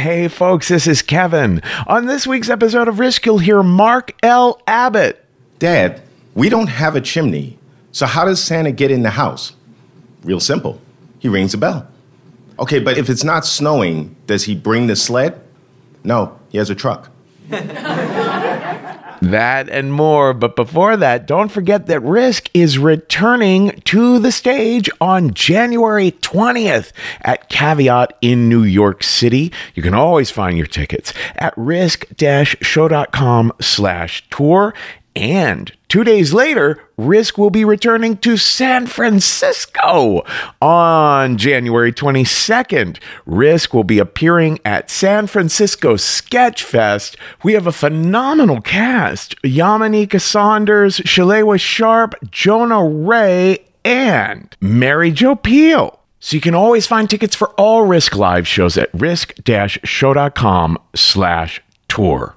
Hey, folks, this is Kevin. On this week's episode of Risk, you'll hear Marc L. Abbott. Dad, we don't have a chimney, so how does Santa get in the house? Real simple. He rings a bell. Okay, but if it's not snowing, does he bring the sled? No, he has a truck. That and more. But before that, don't forget that Risk is returning to the stage on January 20th at Caveat in New York City. You can always find your tickets at risk-show.com slash tour. And two days later, Risk will be returning to San Francisco on January 22nd. Risk will be appearing at San Francisco Sketch Fest. We have a phenomenal cast Yamaneika Saunders, Shalewa Sharp, Jonah Ray, and Mary Jo Pehl. So you can always find tickets for all Risk live shows at risk-show.com slash tour.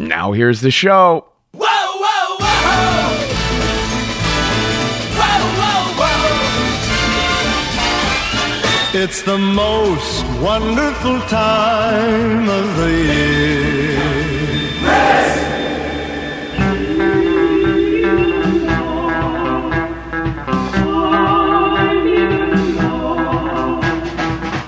Now here's the show. Whoa, whoa, whoa! Whoa, whoa, whoa! It's the most wonderful time of the year.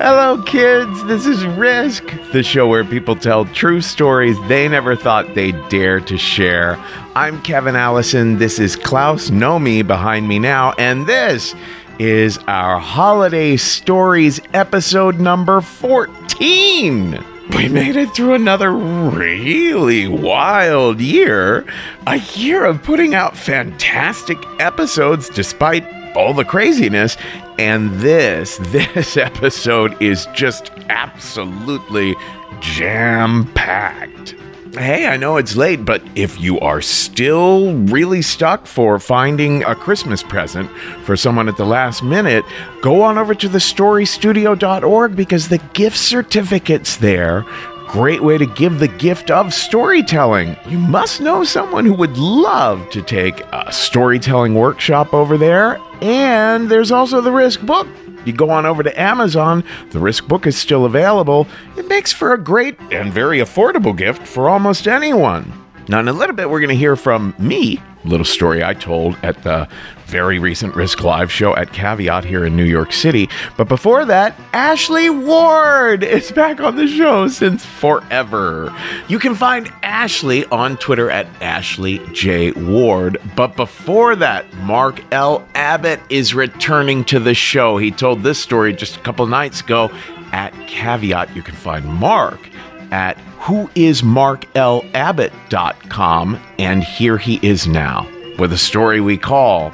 Hello, kids. This is Risk, the show where people tell true stories they never thought they'd dare to share. I'm Kevin Allison. This is Klaus Nomi behind me now, and this is our holiday stories episode number 14. We made it through another really wild year. A year of putting out fantastic episodes despite all the craziness. And this, this episode is just absolutely jam packed. Hey, I know it's late, but if you are still really stuck for finding a Christmas present for someone at the last minute, go on over to thestorystudio.org because the gift certificate's there. Great way to give the gift of storytelling. You must know someone who would love to take a storytelling workshop over there. And there's also the Risk book. You go on over to Amazon, the Risk book is still available. It makes for a great and very affordable gift for almost anyone. Now, in a little bit, we're going to hear from me, little story I told at the very recent Risk Live show at Caveat here in New York City. But before that, Ashley Ward is back on the show since forever. You can find Ashley on Twitter at Ashley J. Ward. But before that, Marc L. Abbott is returning to the show. He told this story just a couple nights ago at Caveat. You can find Marc at whoismarklabbott.com. And here he is now with a story we call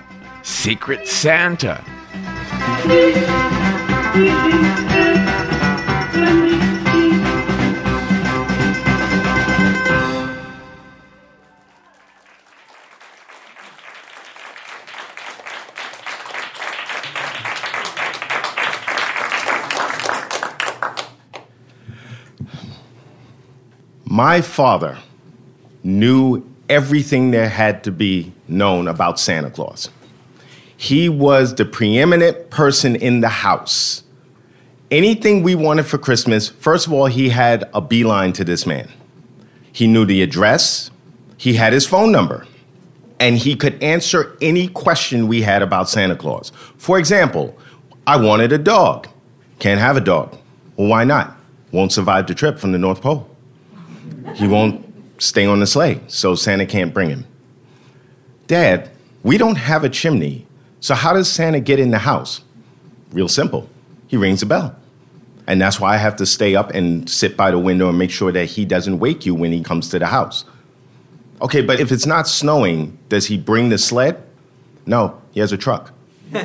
Secret Santa. My father knew everything there had to be known about Santa Claus. He was the preeminent person in the house. Anything we wanted for Christmas, first of all, he had a beeline to this man. He knew the address, he had his phone number, and he could answer any question we had about Santa Claus. For example, I wanted a dog. Can't have a dog. Well, why not? Won't survive the trip from the North Pole. He won't stay on the sleigh, so Santa can't bring him. Dad, we don't have a chimney, so how does Santa get in the house? Real simple. He rings a bell. And that's why I have to stay up and sit by the window and make sure that he doesn't wake you when he comes to the house. Okay, but if it's not snowing, does he bring the sled? No, he has a truck. a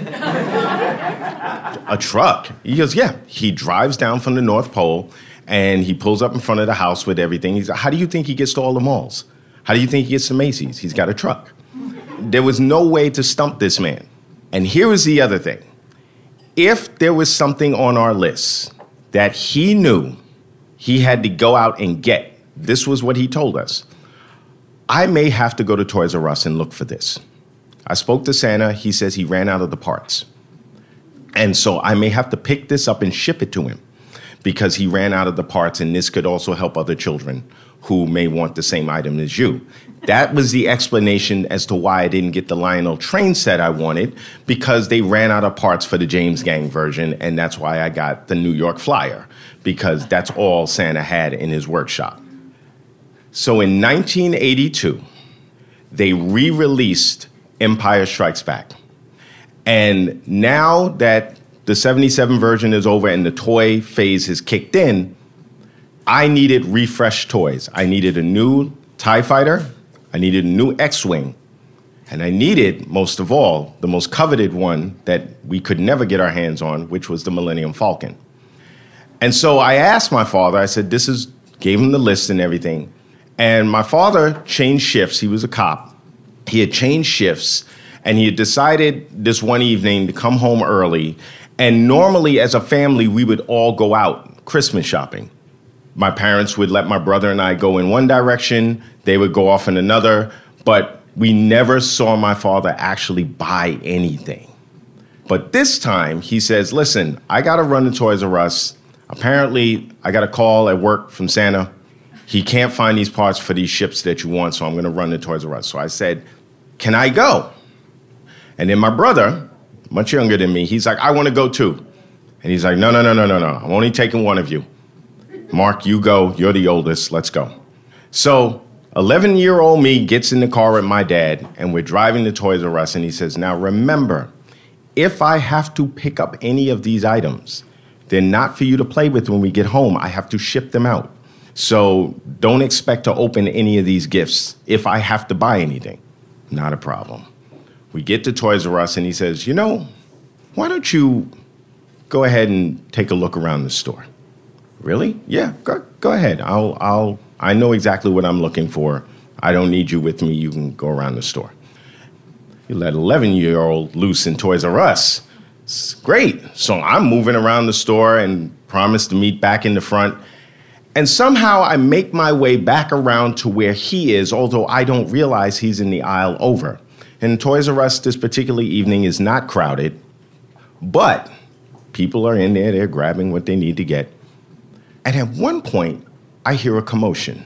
truck? He goes, yeah. He drives down from the North Pole And he pulls up in front of the house with everything. He's like, How do you think he gets to all the malls? How do you think he gets to Macy's? He's got a truck. There was no way to stump this man. And here was the other thing if there was something on our list that he knew he had to go out and get, this was what he told us. I may have to go to Toys R Us and look for this. I spoke to Santa. He says he ran out of the parts. And so I may have to pick this up and ship it to him because he ran out of the parts, and this could also help other children who may want the same item as you. That was the explanation as to why I didn't get the Lionel train set I wanted because they ran out of parts for the James Gang version, and that's why I got the New York Flyer because that's all Santa had in his workshop. So in 1982, they re released Empire Strikes Back. And now that the 77 version is over and the toy phase has kicked in, I needed refreshed toys. I needed a new TIE fighter, I needed a new X Wing, and I needed, most of all, the most coveted one that we could never get our hands on, which was the Millennium Falcon. And so I asked my father, I said, this is, gave him the list and everything. And my father changed shifts. He was a cop. He had changed shifts and he had decided this one evening to come home early. And normally, as a family, we would all go out Christmas shopping. My parents would let my brother and I go in one direction, they would go off in another, but we never saw my father actually buy anything. But this time, he says, Listen, I got to run to Toys R Us. Apparently, I got a call at work from Santa. He can't find these parts for these ships that you want, so I'm going to run to Toys R Us. So I said, Can I go? And then my brother, much younger than me, he's like, I want to go too. And he's like, No, no, no, no, no, no. I'm only taking one of you. Marc, you go. You're the oldest. Let's go. So 11 year old me gets in the car with my dad, and we're driving to Toys R Us, and he says, Now remember, if I have to pick up any of these items, they're not for you to play with when we get home. I have to ship them out. So don't expect to open any of these gifts if I have to buy anything. Not a problem. We get to Toys R Us, and he says, You know, why don't you go ahead and take a look around the store? Really? Yeah, go, go ahead. I'll, I'll, I know exactly what I'm looking for. I don't need you with me. You can go around the store. You let 11 year old loose in Toys R Us. It's great. So I'm moving around the store and promise to meet back in the front. And somehow I make my way back around to where he is, although I don't realize he's in the aisle over. And Toys R Us this particular evening is not crowded, but people are in there, they're grabbing what they need to get. And at one point, I hear a commotion.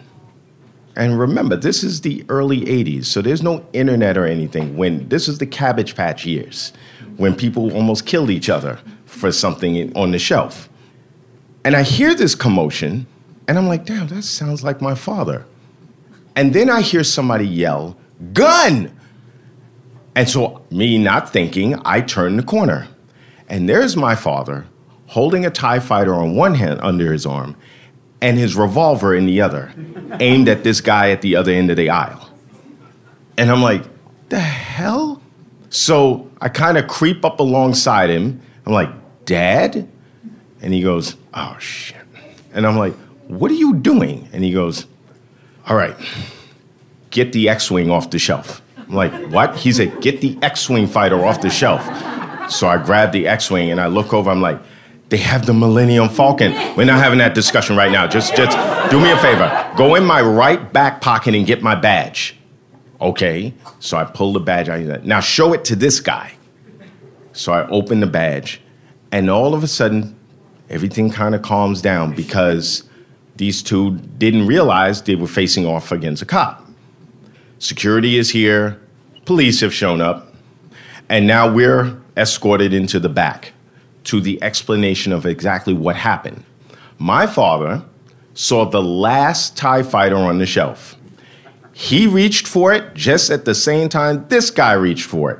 And remember, this is the early 80s, so there's no internet or anything. When this is the Cabbage Patch years, when people almost killed each other for something on the shelf. And I hear this commotion, and I'm like, damn, that sounds like my father. And then I hear somebody yell, gun! And so, me not thinking, I turn the corner. And there's my father holding a TIE fighter on one hand under his arm and his revolver in the other, aimed at this guy at the other end of the aisle. And I'm like, the hell? So I kind of creep up alongside him. I'm like, Dad? And he goes, Oh, shit. And I'm like, What are you doing? And he goes, All right, get the X Wing off the shelf. I'm like, What? He said, Get the X Wing fighter off the shelf. So I grab the X Wing and I look over, I'm like, they have the Millennium Falcon. We're not having that discussion right now. Just, just do me a favor. Go in my right back pocket and get my badge. Okay. So I pull the badge out. Now show it to this guy. So I open the badge, and all of a sudden, everything kind of calms down because these two didn't realize they were facing off against a cop. Security is here, police have shown up, and now we're escorted into the back to the explanation of exactly what happened. My father saw the last TIE fighter on the shelf. He reached for it just at the same time this guy reached for it.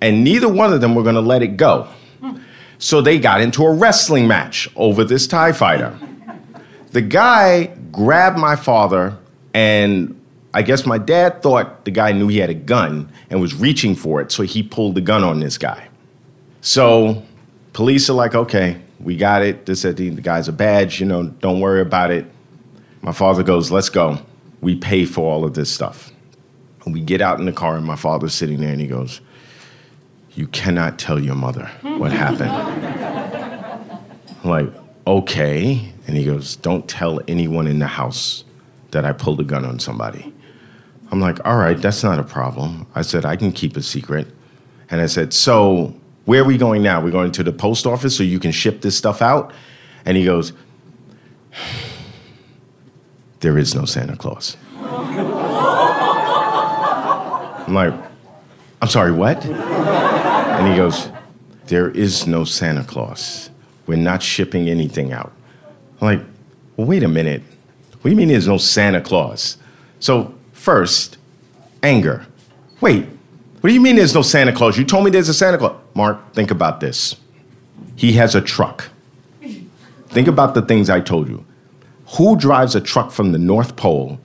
And neither one of them were going to let it go. So they got into a wrestling match over this TIE fighter. The guy grabbed my father, and I guess my dad thought the guy knew he had a gun and was reaching for it, so he pulled the gun on this guy. So police are like, okay, we got it. This said the guy's a badge, you know, don't worry about it. My father goes, let's go. We pay for all of this stuff. And we get out in the car, and my father's sitting there, and he goes, You cannot tell your mother what happened. I'm like, okay. And he goes, Don't tell anyone in the house that I pulled a gun on somebody. I'm like, All right, that's not a problem. I said, I can keep a secret. And I said, So where are we going now? We're going to the post office so you can ship this stuff out? And he goes, There is no Santa Claus. I'm like, I'm sorry, what? And he goes, There is no Santa Claus. We're not shipping anything out. I'm like, Well, wait a minute. What do you mean there's no Santa Claus? So, first, anger. Wait, what do you mean there's no Santa Claus? You told me there's a Santa Claus. Marc, think about this. He has a truck. Think about the things I told you. Who drives a truck from the North Pole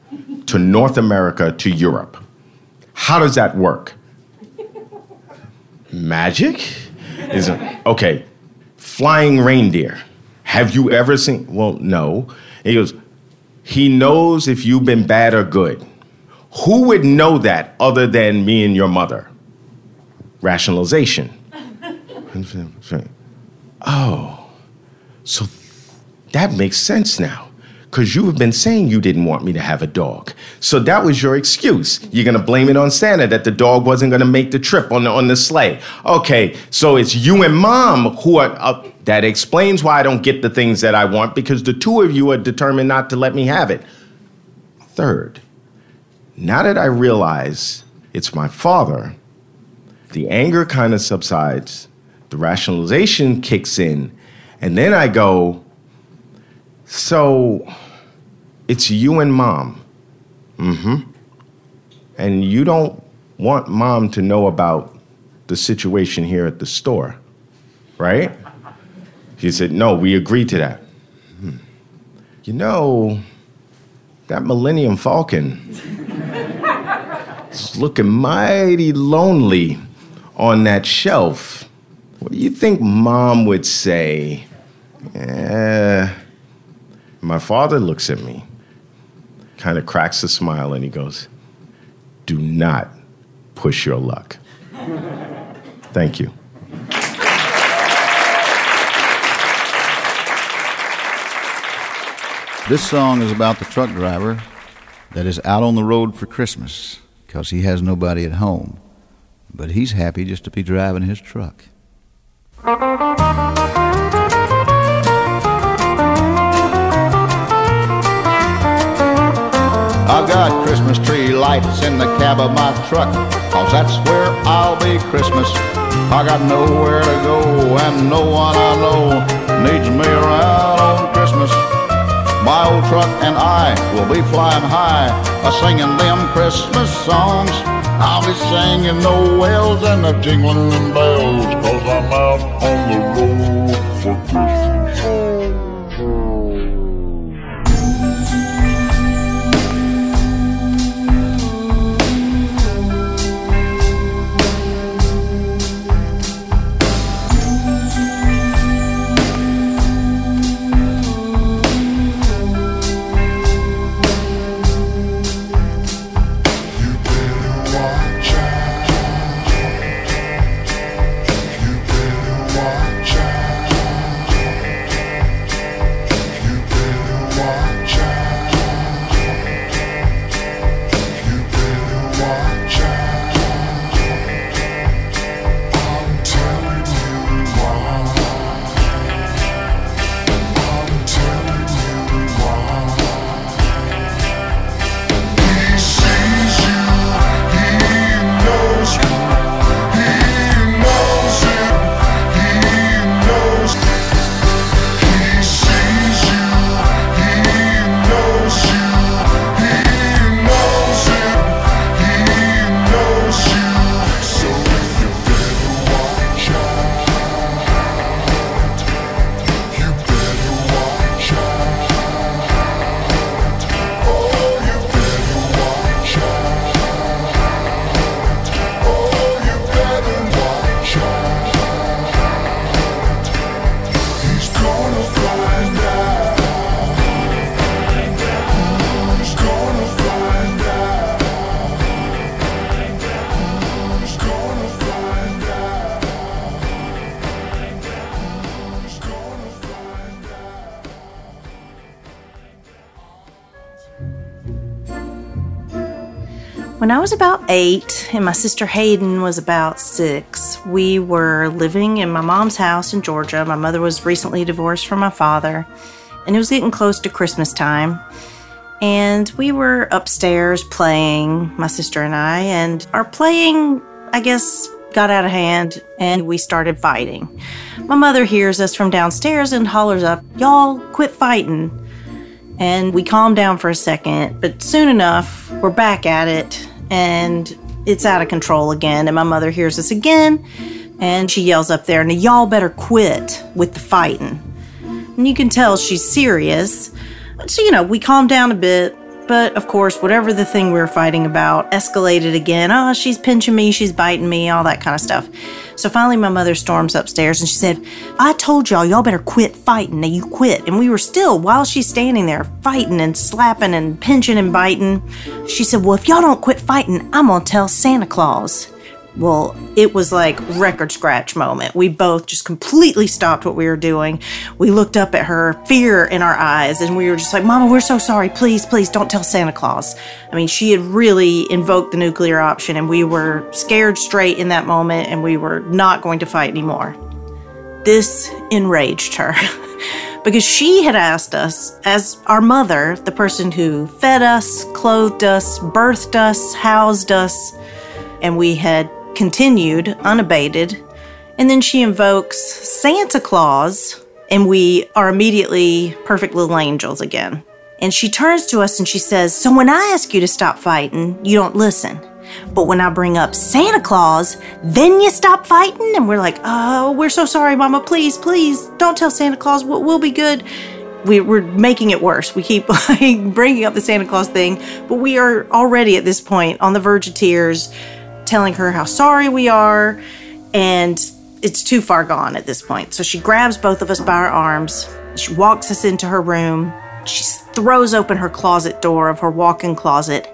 to North America to Europe? How does that work? Magic? Is it, okay, flying reindeer. Have you ever seen? Well, no. He goes, he knows if you've been bad or good. Who would know that other than me and your mother? Rationalization. oh, so that makes sense now. Because you have been saying you didn't want me to have a dog. So that was your excuse. You're going to blame it on Santa that the dog wasn't going to make the trip on the, on the sleigh. Okay, so it's you and mom who are. Uh, that explains why I don't get the things that I want because the two of you are determined not to let me have it. Third, now that I realize it's my father, the anger kind of subsides, the rationalization kicks in, and then I go, so it's you and mom. Mm hmm. And you don't want mom to know about the situation here at the store, right? He said, no, we agreed to that. Hmm. You know, that Millennium Falcon is looking mighty lonely on that shelf. What do you think mom would say? Eh. My father looks at me, kind of cracks a smile, and he goes, Do not push your luck. Thank you. This song is about the truck driver that is out on the road for Christmas because he has nobody at home. But he's happy just to be driving his truck. I've got Christmas tree lights in the cab of my truck, cause that's where I'll be Christmas. I got nowhere to go and no one I know needs me around on Christmas. My old truck and I will be flying high, a singing them Christmas songs. I'll be singing Noels and the jingling bells, cause I'm out on the road for Christmas. I was about eight and my sister Hayden was about six, we were living in my mom's house in Georgia. My mother was recently divorced from my father, and it was getting close to Christmas time. And we were upstairs playing, my sister and I, and our playing, I guess, got out of hand and we started fighting. My mother hears us from downstairs and hollers up, Y'all quit fighting. And we calm down for a second, but soon enough, we're back at it and it's out of control again. And my mother hears us again and she yells up there, and y'all better quit with the fighting. And you can tell she's serious. So, you know, we calm down a bit, but of course, whatever the thing we were fighting about escalated again. Oh, she's pinching me, she's biting me, all that kind of stuff. So finally, my mother storms upstairs and she said, I told y'all, y'all better quit fighting. Now you quit. And we were still, while she's standing there fighting and slapping and pinching and biting, she said, Well, if y'all don't quit fighting, I'm going to tell Santa Claus. Well, it was like record scratch moment. We both just completely stopped what we were doing. We looked up at her, fear in our eyes, and we were just like, "Mama, we're so sorry. Please, please don't tell Santa Claus." I mean, she had really invoked the nuclear option and we were scared straight in that moment and we were not going to fight anymore. This enraged her. because she had asked us, as our mother, the person who fed us, clothed us, birthed us, housed us, and we had continued unabated. And then she invokes Santa Claus, and we are immediately perfect little angels again. And she turns to us and she says, So when I ask you to stop fighting, you don't listen. But when I bring up Santa Claus, then you stop fighting? And we're like, Oh, we're so sorry, Mama. Please, please don't tell Santa Claus. We'll, be good. We, we're making it worse. We keep like, bringing up the Santa Claus thing, but we are already at this point on the verge of tears telling her how sorry we are, and it's too far gone at this point. So she grabs both of us by our arms, she walks us into her room, she throws open her closet door of her walk in closet,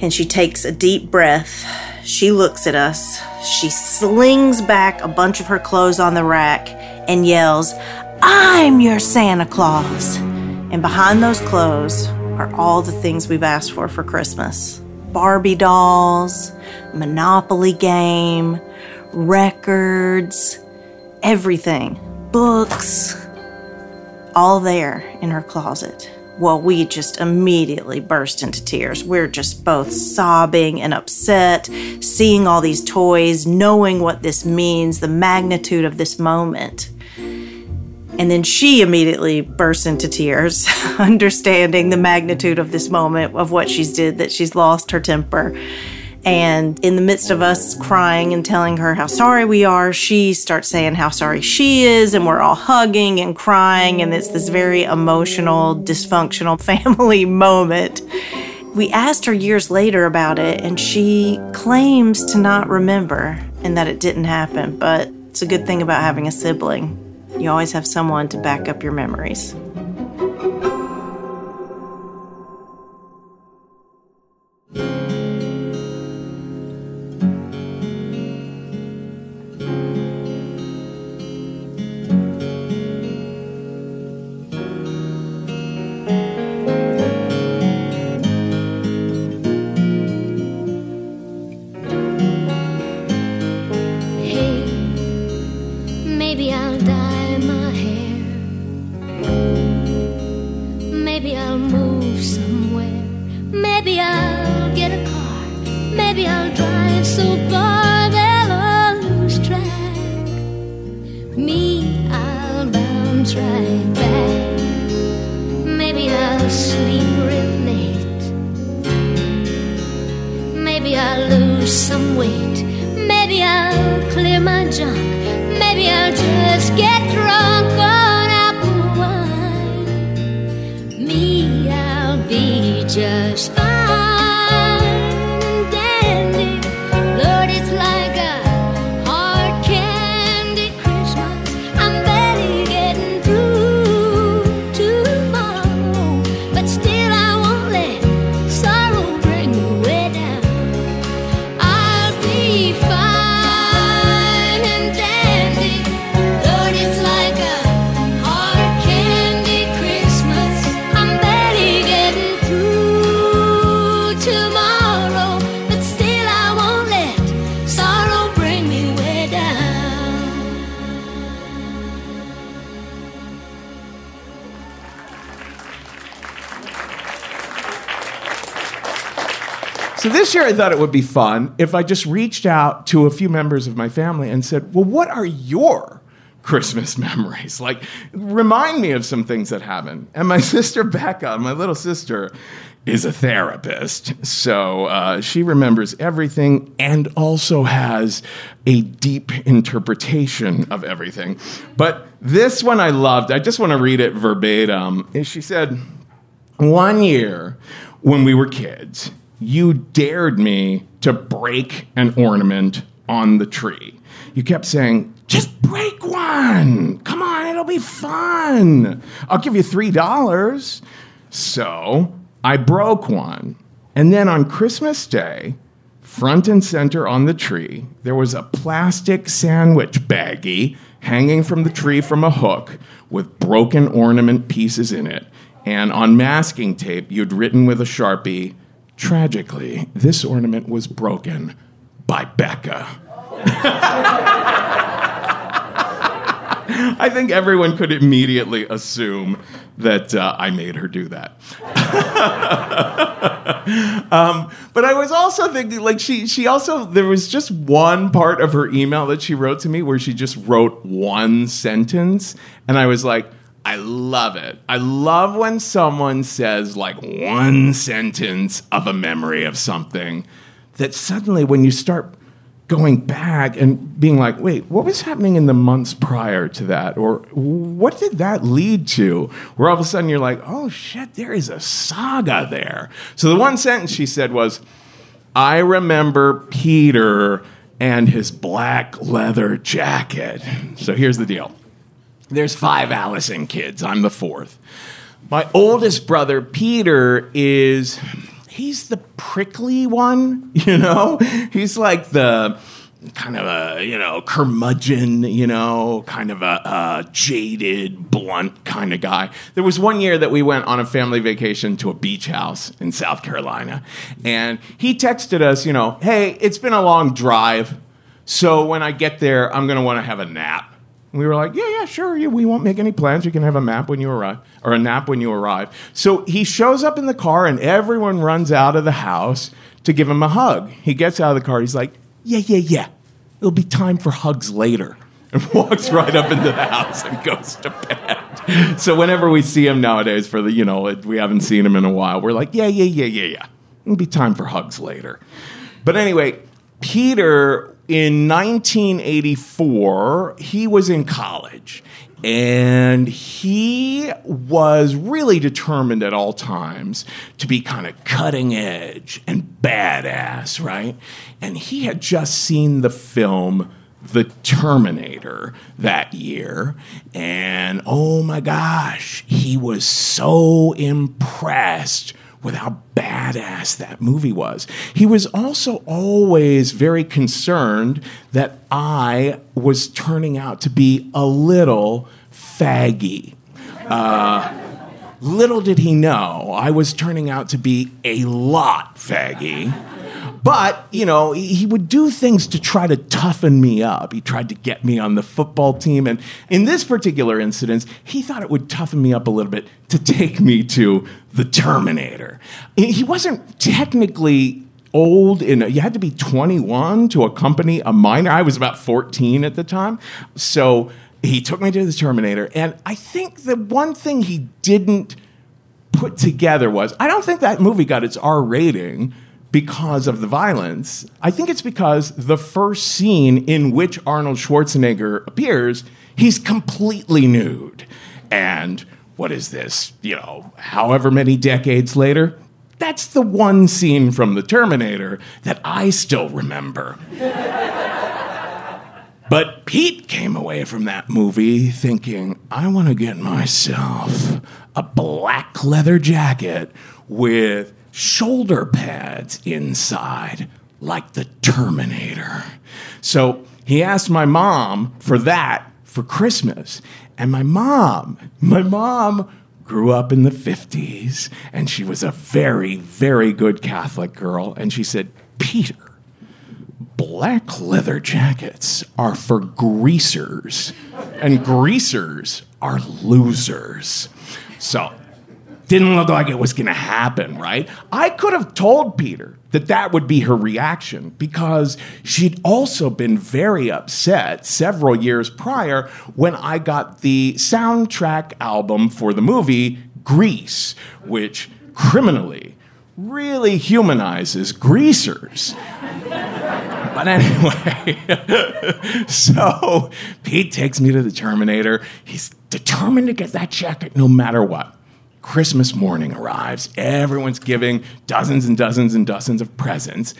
and she takes a deep breath. She looks at us, she slings back a bunch of her clothes on the rack, and yells, I'm your Santa Claus. And behind those clothes are all the things we've asked for for Christmas. Barbie dolls, Monopoly game, records, everything, books, all there in her closet. Well, we just immediately burst into tears. We're just both sobbing and upset, seeing all these toys, knowing what this means, the magnitude of this moment. And then she immediately bursts into tears, understanding the magnitude of this moment of what she's did, that she's lost her temper. And in the midst of us crying and telling her how sorry we are, she starts saying how sorry she is, and we're all hugging and crying, and it's this very emotional, dysfunctional family moment. We asked her years later about it, and she claims to not remember and that it didn't happen, but it's a good thing about having a sibling. You always have someone to back up your memories. I thought it would be fun if I just reached out to a few members of my family and said, "Well, what are your Christmas memories? Like remind me of some things that happened." And my sister Becca, my little sister, is a therapist. So uh, she remembers everything and also has a deep interpretation of everything. But this one I loved. I just want to read it verbatim. She said, One year when we were kids, you dared me to break an ornament on the tree. You kept saying, just break one. Come on, it'll be fun. I'll give you $3. So I broke one. And then on Christmas Day, front and center on the tree, there was a plastic sandwich baggie hanging from the tree from a hook with broken ornament pieces in it. And on masking tape, you'd written with a sharpie, tragically, this ornament was broken by Becca. I think everyone could immediately assume that uh, I made her do that. um, but I was also thinking, like she, she also there was just one part of her email that she wrote to me where she just wrote one sentence, and I was like. I love it. I love when someone says like one sentence of a memory of something that suddenly, when you start going back and being like, wait, what was happening in the months prior to that? Or what did that lead to? Where all of a sudden you're like, oh shit, there is a saga there. So the one sentence she said was, I remember Peter and his black leather jacket. So here's the deal there's five Allison kids, I'm the fourth. My oldest brother, Peter, is he's the prickly one, you know? He's like the kind of a, you know, curmudgeon, you know, kind of a, a jaded, blunt kind of guy. There was one year that we went on a family vacation to a beach house in South Carolina, and he texted us, you know, hey, it's been a long drive, so when I get there, I'm going to want to have a nap. And we were like, yeah, yeah, sure. Yeah, we won't make any plans. You can have a map when you arrive, or a nap when you arrive. So he shows up in the car, and everyone runs out of the house to give him a hug. He gets out of the car. He's like, yeah, yeah, yeah. It'll be time for hugs later. And walks right up into the house and goes to bed. So whenever we see him nowadays, for the you know we haven't seen him in a while, we're like, yeah, yeah, yeah, yeah, yeah. It'll be time for hugs later. But anyway, Peter in 1984, he was in college and he was really determined at all times to be kind of cutting edge and badass, right? And he had just seen the film The Terminator that year. And oh my gosh, he was so impressed with how badass that movie was. He was also always very concerned that I was turning out to be a little faggy. Uh, little did he know, I was turning out to be a lot faggy. But, you know, he would do things to try to toughen me up. He tried to get me on the football team. And in this particular incident, he thought it would toughen me up a little bit to take me to the Terminator. He wasn't technically old in you had to be 21 to accompany a minor i was about 14 at the time so he took me to the terminator and i think the one thing he didn't put together was I don't think that movie got its R rating because of the violence. I think it's because the first scene in which Arnold Schwarzenegger appears, he's completely nude. And what is this, you know, however many decades later? That's the one scene from The Terminator that I still remember. But Pete came away from that movie thinking, I want to get myself a black leather jacket with shoulder pads inside, like the Terminator. So he asked my mom for that for Christmas. And my mom, my mom grew up in the 50s and she was a very, very good Catholic girl. And she said, Peter, black leather jackets are for greasers, and greasers are losers. So, didn't look like it was going to happen, right? I could have told Peter that that would be her reaction because she'd also been very upset several years prior when I got the soundtrack album for the movie Grease, which criminally really humanizes greasers. But anyway, so Pete takes me to the Terminator. He's determined to get that jacket no matter what. Christmas morning arrives. Everyone's giving dozens and dozens and dozens of presents.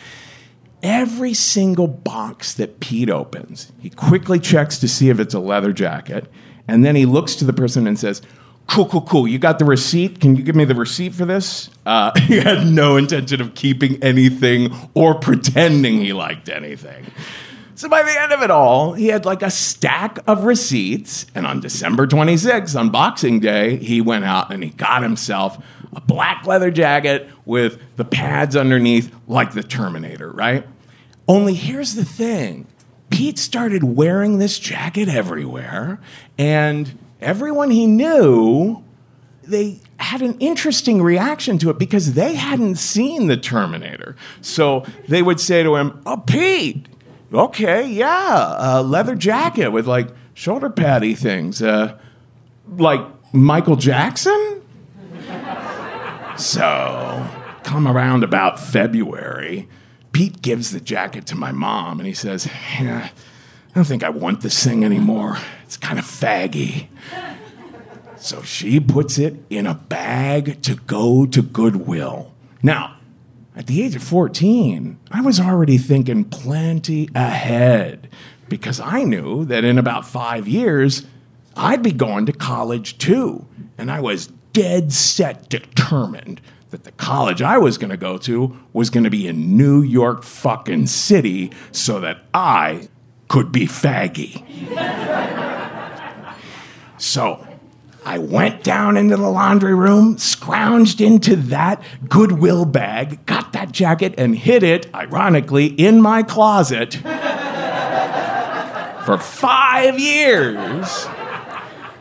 Every single box that Pete opens, he quickly checks to see if it's a leather jacket. And then he looks to the person and says, Cool, cool, cool. You got the receipt? Can you give me the receipt for this? Uh, he had no intention of keeping anything or pretending he liked anything. So by the end of it all, he had like a stack of receipts. And on December 26th, on Boxing Day, he went out and he got himself a black leather jacket with the pads underneath, like the Terminator, right? Only here's the thing Pete started wearing this jacket everywhere, and everyone he knew, they had an interesting reaction to it because they hadn't seen the Terminator. So they would say to him, Oh, Pete, okay, yeah, a leather jacket with like shoulder paddy things. Uh, like Michael Jackson? so come around about February. Pete gives the jacket to my mom and he says, yeah, I don't think I want this thing anymore. It's kind of faggy. So she puts it in a bag to go to Goodwill. Now, at the age of 14, I was already thinking plenty ahead because I knew that in about five years, I'd be going to college too. And I was dead set determined that the college I was going to go to was going to be in New York fucking city so that I could be faggy. so I went down into the laundry room, scrounged into that Goodwill bag, got that jacket, and hid it, ironically, in my closet for five years.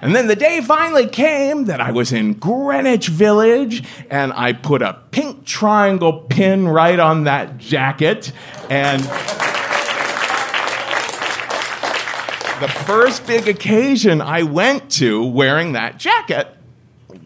And then the day finally came that I was in Greenwich Village and I put a pink triangle pin right on that jacket. And the first big occasion I went to wearing that jacket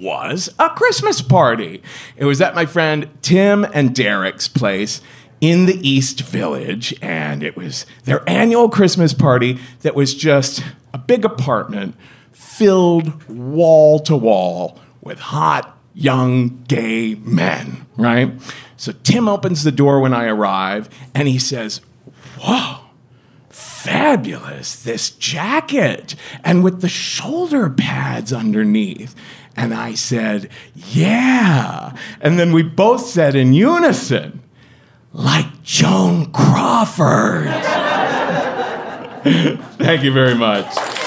was a Christmas party. It was at my friend Tim and Derek's place in the East Village, and it was their annual Christmas party that was just a big apartment filled wall to wall with hot, young, gay men, right? So Tim opens the door when I arrive, and he says, Whoa fabulous, this jacket, and with the shoulder pads underneath. And I said, Yeah. And then we both said in unison, like Joan Crawford. Thank you very much.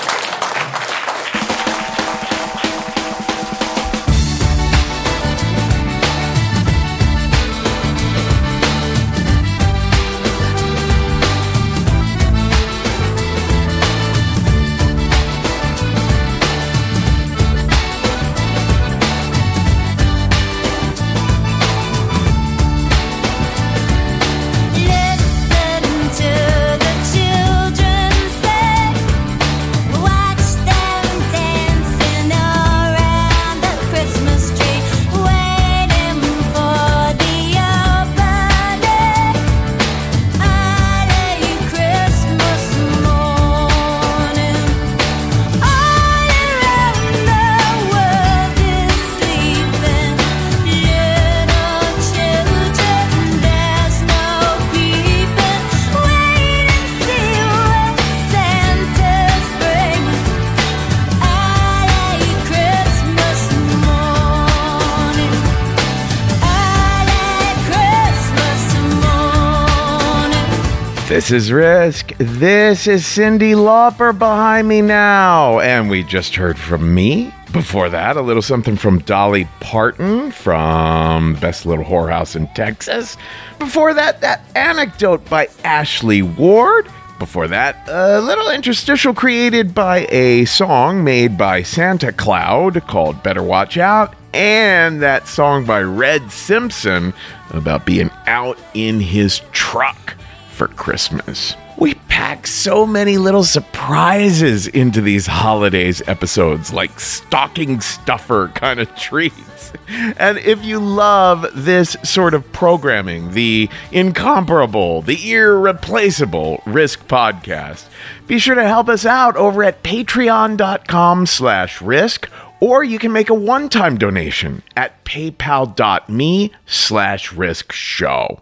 This is Risk. This is Cyndi Lauper behind me now. And we just heard from me. Before that, a little something from Dolly Parton from Best Little Whorehouse in Texas. Before that, that anecdote by Ashley Ward. Before that, a little interstitial created by a song made by Santa Cloud called Better Watch Out. and that song by Red Simpson about being out in his truck for Christmas. We pack so many little surprises into these holidays episodes, like stocking stuffer kind of treats. And if you love this sort of programming, the incomparable, the irreplaceable Risk Podcast, be sure to help us out over at patreon.com slash risk, or you can make a one-time donation at paypal.me slash risk show.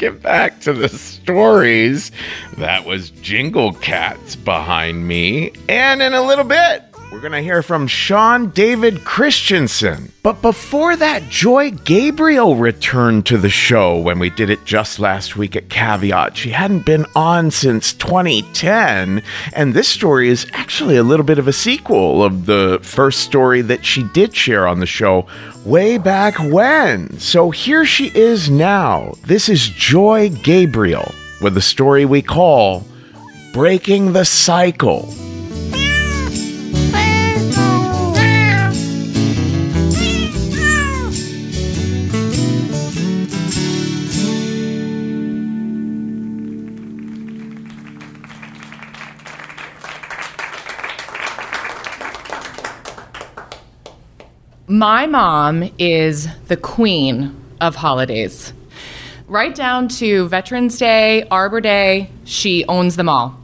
Get back to the stories. That was Jingle Cats behind me. And in a little bit, we're going to hear from Sean David Christensen. But before that, Joy Gabriel returned to the show when we did it just last week at Caveat. She hadn't been on since 2010, and this story is actually a little bit of a sequel of the first story that she did share on the show way back when. So here she is now. This is Joy Gabriel with the story we call Breaking the Cycle. My mom is the queen of holidays. Right down to Veterans Day, Arbor Day, she owns them all.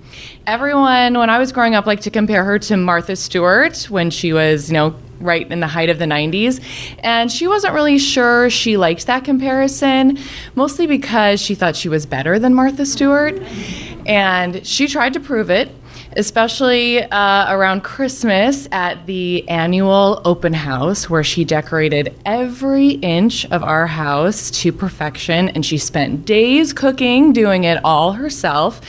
Everyone, when I was growing up, liked to compare her to Martha Stewart when she was, you know, right in the height of the 90s. And she wasn't really sure she liked that comparison, mostly because she thought she was better than Martha Stewart. And she tried to prove it especially uh, around Christmas at the annual open house where she decorated every inch of our house to perfection and she spent days cooking, doing it all herself.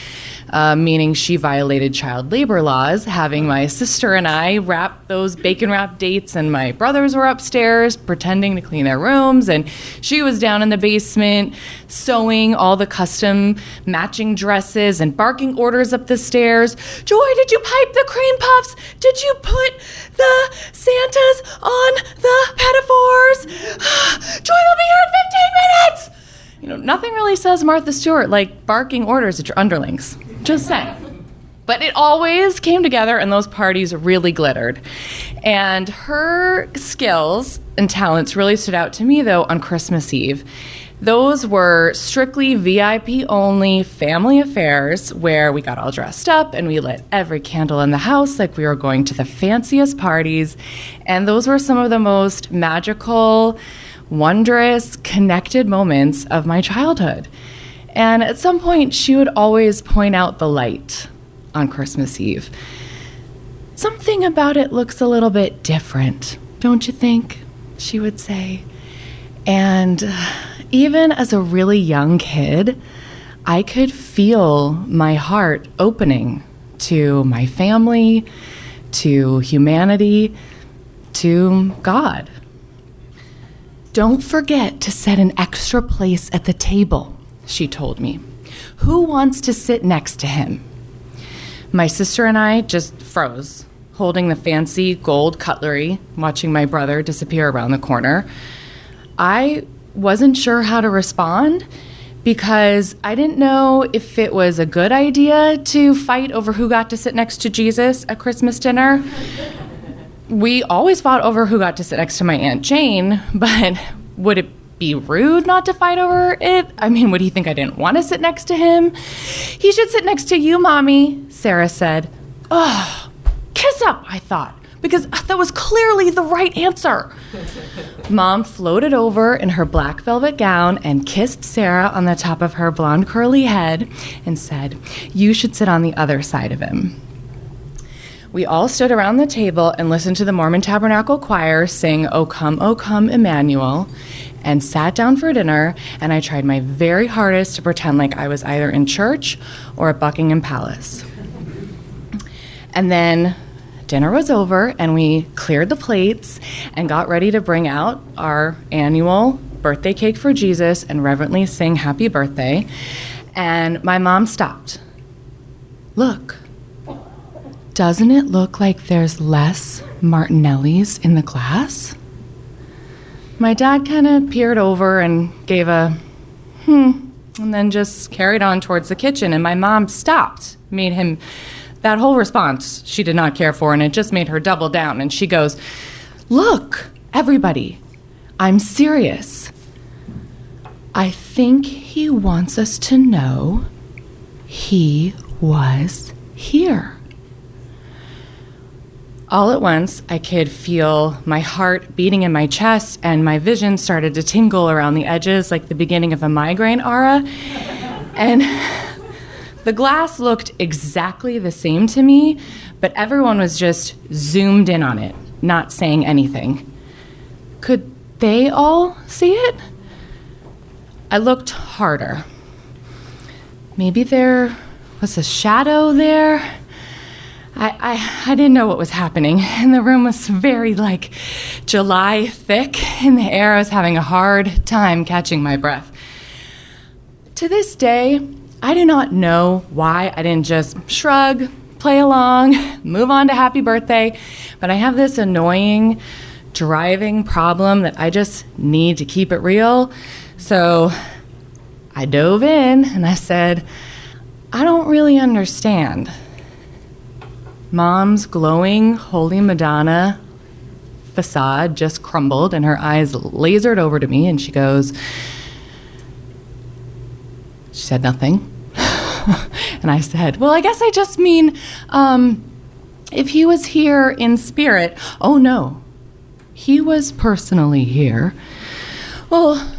Uh, meaning she violated child labor laws, having my sister and I wrap those bacon wrap dates, and my brothers were upstairs pretending to clean their rooms, and she was down in the basement sewing all the custom matching dresses and barking orders up the stairs. Joy, did you pipe the cream puffs? Did you put the Santas on the pinafores? Joy will be here in 15 minutes! You know, nothing really says Martha Stewart like barking orders at your underlings. Just saying. But it always came together, and those parties really glittered. And her skills and talents really stood out to me, though, on Christmas Eve. Those were strictly VIP only family affairs where we got all dressed up and we lit every candle in the house like we were going to the fanciest parties. And those were some of the most magical, wondrous, connected moments of my childhood. And at some point, she would always point out the light on Christmas Eve. Something about it looks a little bit different, don't you think? She would say. And uh, even as a really young kid, I could feel my heart opening to my family, to humanity, to God. Don't forget to set an extra place at the table, she told me. Who wants to sit next to him? My sister and I just froze, holding the fancy gold cutlery, watching my brother disappear around the corner. I wasn't sure how to respond because I didn't know if it was a good idea to fight over who got to sit next to Jesus at Christmas dinner. We always fought over who got to sit next to my Aunt Jane, but would it be rude not to fight over it? I mean, what do you think I didn't want to sit next to him? He should sit next to you, Mommy, Sarah said. Ugh, kiss up, I thought, because that was clearly the right answer. Mom floated over in her black velvet gown and kissed Sarah on the top of her blonde curly head and said, You should sit on the other side of him. We all stood around the table and listened to the Mormon Tabernacle Choir sing O Come, O Come, Emmanuel, and sat down for dinner. And I tried my very hardest to pretend like I was either in church or at Buckingham Palace. And then dinner was over, and we cleared the plates and got ready to bring out our annual birthday cake for Jesus and reverently sing happy birthday. And my mom stopped. Look, doesn't it look like there's less Martinelli's in the glass? My dad kind of peered over and gave a hmm, and then just carried on towards the kitchen. And my mom stopped, made him that whole response she did not care for, and it just made her double down. And she goes, Look, everybody, I'm serious. I think he wants us to know he was here. All at once, I could feel my heart beating in my chest, and my vision started to tingle around the edges like the beginning of a migraine aura. And the glass looked exactly the same to me, but everyone was just zoomed in on it, not saying anything. Could they all see it? I looked harder. Maybe there was a shadow there. I, I, I didn't know what was happening, and the room was very like July thick in the air. I was having a hard time catching my breath. To this day, I do not know why I didn't just shrug, play along, move on to happy birthday, but I have this annoying driving problem that I just need to keep it real. So I dove in and I said, I don't really understand. Mom's glowing Holy Madonna facade just crumbled and her eyes lasered over to me and she goes, She said nothing. and I said, Well, I guess I just mean um, if he was here in spirit. Oh, no. He was personally here. Well,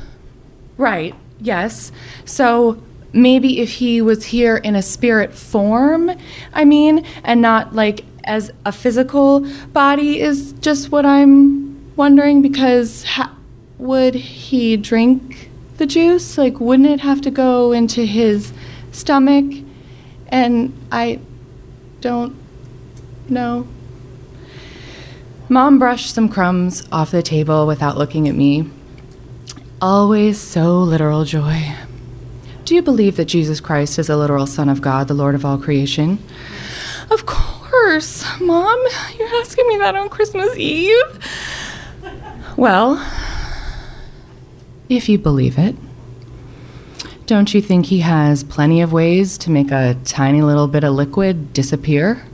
right, yes. So maybe if he was here in a spirit form, I mean, and not like as a physical body is just what I'm wondering because ha- would he drink the juice? Like, wouldn't it have to go into his stomach And I don't know. Mom brushed some crumbs off the table without looking at me. Always so literal, Joy. Do you believe that Jesus Christ is a literal Son of God, the Lord of all creation? Of course, Mom. You're asking me that on Christmas Eve? Well, if you believe it, don't you think he has plenty of ways to make a tiny little bit of liquid disappear?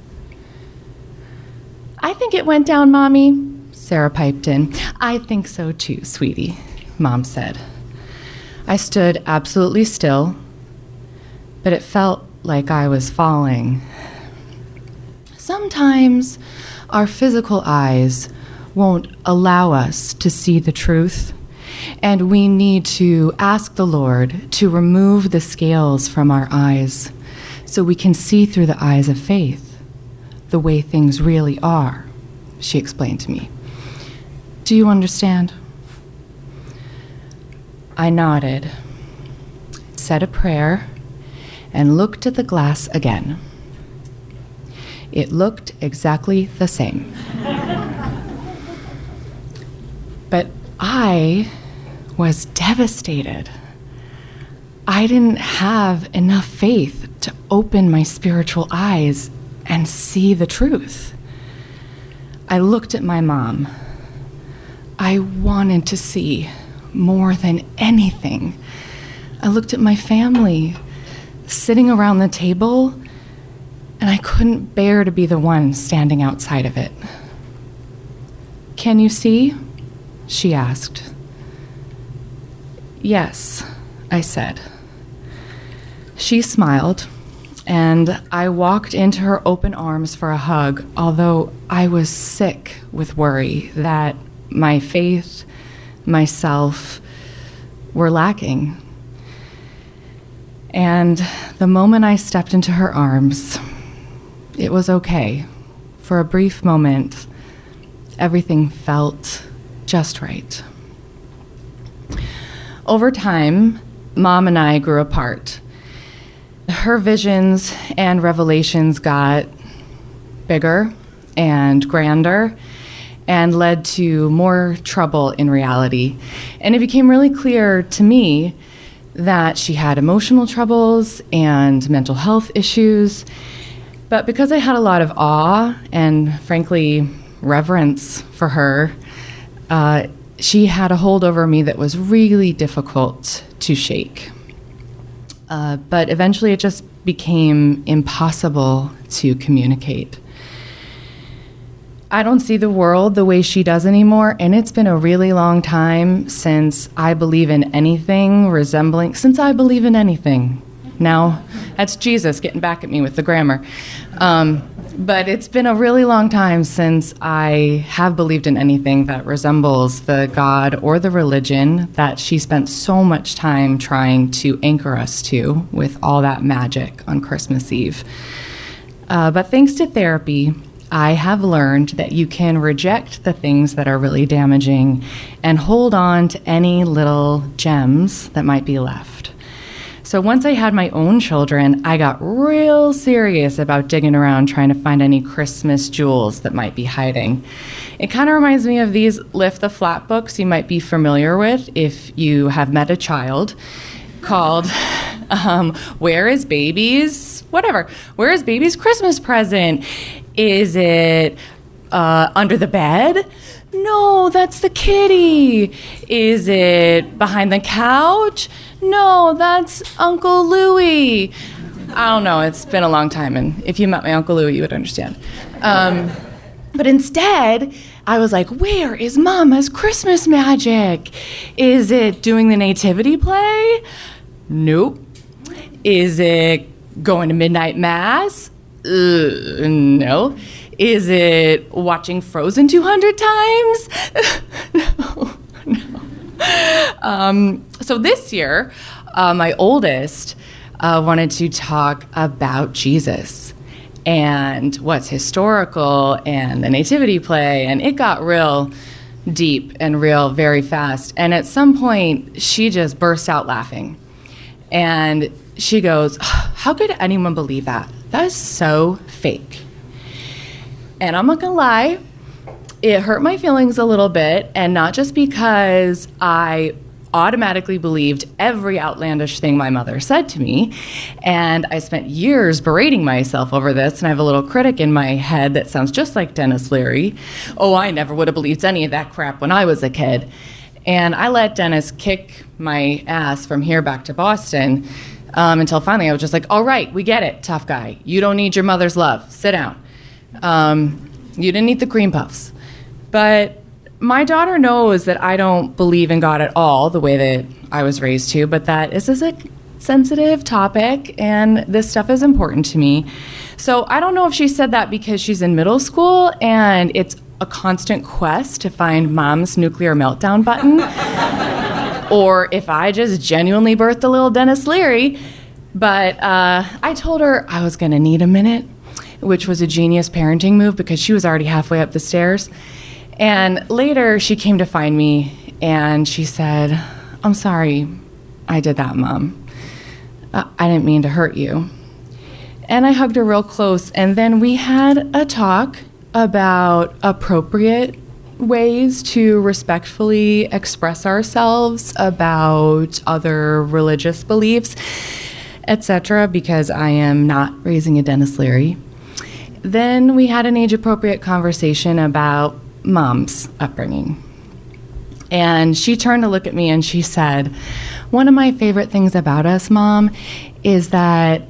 I think it went down, Mommy, Sarah piped in. I think so too, sweetie, Mom said. I stood absolutely still, but it felt like I was falling. Sometimes our physical eyes won't allow us to see the truth, and we need to ask the Lord to remove the scales from our eyes so we can see through the eyes of faith the way things really are, she explained to me. Do you understand? I nodded, said a prayer, and looked at the glass again. It looked exactly the same. but I was devastated. I didn't have enough faith to open my spiritual eyes and see the truth. I looked at my mom. I wanted to see more than anything. I looked at my family sitting around the table, and I couldn't bear to be the one standing outside of it. Can you see? She asked. Yes, I said. She smiled and I walked into her open arms for a hug, although I was sick with worry that my faith, myself, were lacking. And the moment I stepped into her arms, it was okay. For a brief moment, everything felt just right. Over time, mom and I grew apart her visions and revelations got bigger and grander and led to more trouble in reality. And it became really clear to me that she had emotional troubles and mental health issues. But because I had a lot of awe and, frankly, reverence for her, uh, she had a hold over me that was really difficult to shake. Uh, but eventually it just became impossible to communicate. I don't see the world the way she does anymore, and it's been a really long time since I believe in anything resembling, since I believe in anything. Now, that's Jesus getting back at me with the grammar. Um, but it's been a really long time since I have believed in anything that resembles the God or the religion that she spent so much time trying to anchor us to with all that magic on Christmas Eve. Uh, but thanks to therapy, I have learned that you can reject the things that are really damaging and hold on to any little gems that might be left. So once I had my own children, I got real serious about digging around trying to find any Christmas jewels that might be hiding. It kind of reminds me of these Lift the Flap books you might be familiar with if you have met a child called um, Where is Baby's? Whatever. Where is Baby's Christmas present? Is it uh, under the bed? No, that's the kitty. Is it behind the couch? No, that's Uncle Louie. I don't know. It's been a long time, and if you met my Uncle Louie, you would understand. Um, but instead, I was like, where is Mama's Christmas magic? Is it doing the nativity play? Nope. Is it going to midnight mass? Uh, no. Is it watching Frozen 200 times? no, no. Um, so this year, uh, my oldest uh, wanted to talk about Jesus and what's historical and the nativity play, and it got real deep and real very fast. And at some point, she just burst out laughing. And she goes, How could anyone believe that? That is so fake. And I'm not gonna lie, it hurt my feelings a little bit, and not just because I automatically believed every outlandish thing my mother said to me. And I spent years berating myself over this, and I have a little critic in my head that sounds just like Denis Leary. Oh, I never would have believed any of that crap when I was a kid. And I let Denis kick my ass from here back to Boston um, until finally I was just like, all right, we get it, tough guy. You don't need your mother's love. Sit down. Um, you didn't eat the cream puffs. But my daughter knows that I don't believe in God at all the way that I was raised to, but that this is a sensitive topic and this stuff is important to me. So I don't know if she said that because she's in middle school and it's a constant quest to find mom's nuclear meltdown button, or if I just genuinely birthed a little Denis Leary. But uh, I told her I was going to need a minute, which was a genius parenting move because she was already halfway up the stairs. And later she came to find me and she said, I'm sorry I did that, mom. Uh, I didn't mean to hurt you. And I hugged her real close. And then we had a talk about appropriate ways to respectfully express ourselves about other religious beliefs, etc., because I am not raising a Denis Leary. Then we had an age appropriate conversation about mom's upbringing. And she turned to look at me and she said, One of my favorite things about us, mom, is that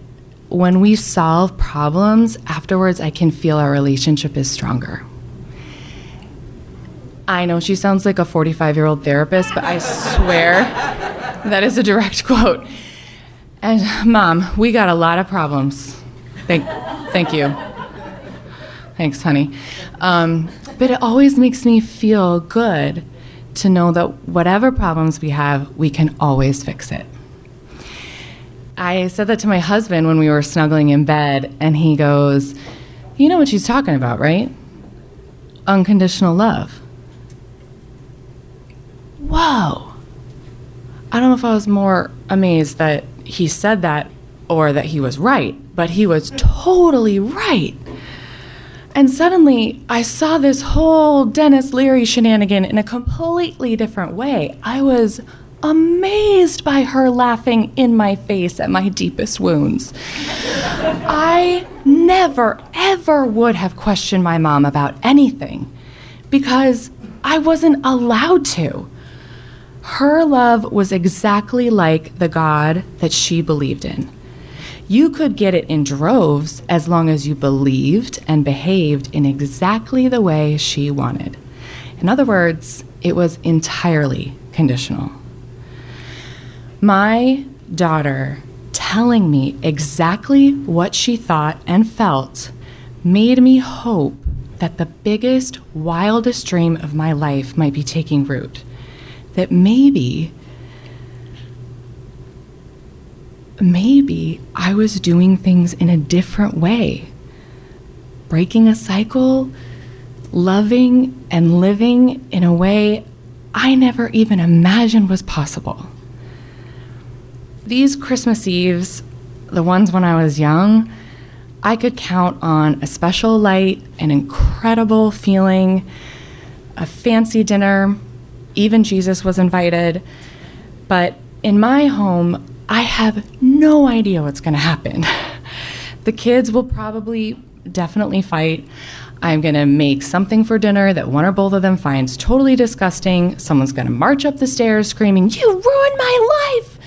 when we solve problems, afterwards I can feel our relationship is stronger. I know she sounds like a 45 year old therapist, but I swear that is a direct quote. And mom, we got a lot of problems. Thank, thank you. Thanks, honey. Um, but it always makes me feel good to know that whatever problems we have, we can always fix it. I said that to my husband when we were snuggling in bed, and he goes, You know what she's talking about, right? Unconditional love. Whoa. I don't know if I was more amazed that he said that or that he was right, but he was totally right. And suddenly, I saw this whole Denis Leary shenanigan in a completely different way. I was amazed by her laughing in my face at my deepest wounds. I never, ever would have questioned my mom about anything because I wasn't allowed to. Her love was exactly like the God that she believed in. You could get it in droves as long as you believed and behaved in exactly the way she wanted. In other words, it was entirely conditional. My daughter telling me exactly what she thought and felt made me hope that the biggest, wildest dream of my life might be taking root. That maybe maybe I was doing things in a different way, breaking a cycle, loving and living in a way I never even imagined was possible. These Christmas Eves, the ones when I was young, I could count on a special light, an incredible feeling, a fancy dinner, even Jesus was invited. But in my home, I have no idea what's going to happen. the kids will probably definitely fight. I'm going to make something for dinner that one or both of them finds totally disgusting. Someone's going to march up the stairs screaming, You ruined my life!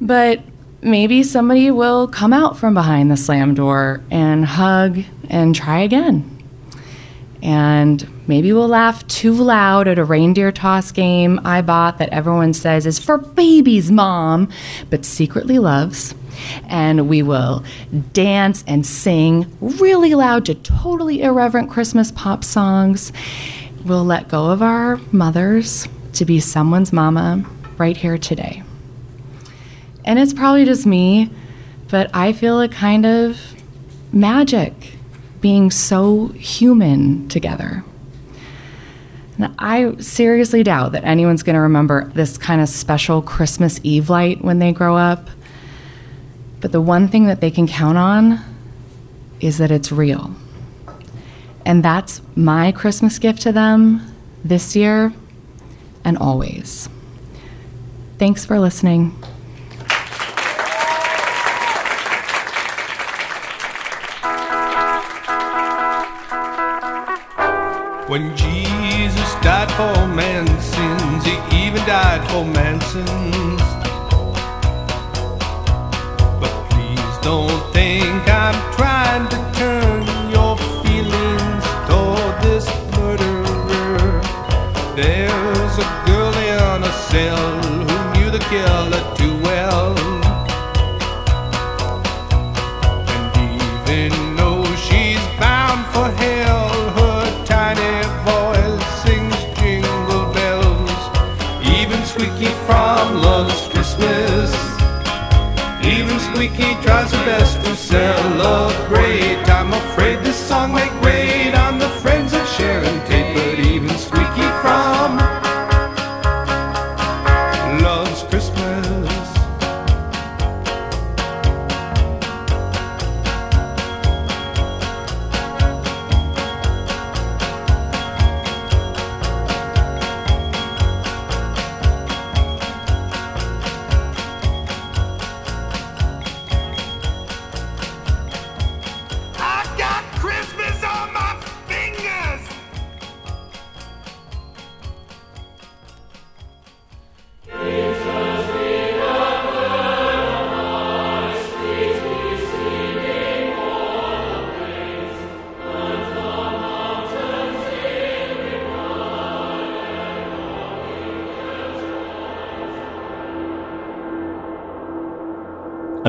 But maybe somebody will come out from behind the slam door and hug and try again. And maybe we'll laugh too loud at a reindeer toss game I bought that everyone says is for babies, mom, but secretly loves. And we will dance and sing really loud to totally irreverent Christmas pop songs. We'll let go of our mothers to be someone's mama right here today. And it's probably just me, but I feel a kind of magic being so human together. And I seriously doubt that anyone's going to remember this kind of special Christmas Eve light when they grow up. But the one thing that they can count on is that it's real. And that's my Christmas gift to them this year and always. Thanks for listening. When Jesus died for man's sins, he even died for man's sins. But please don't Her best to celebrate.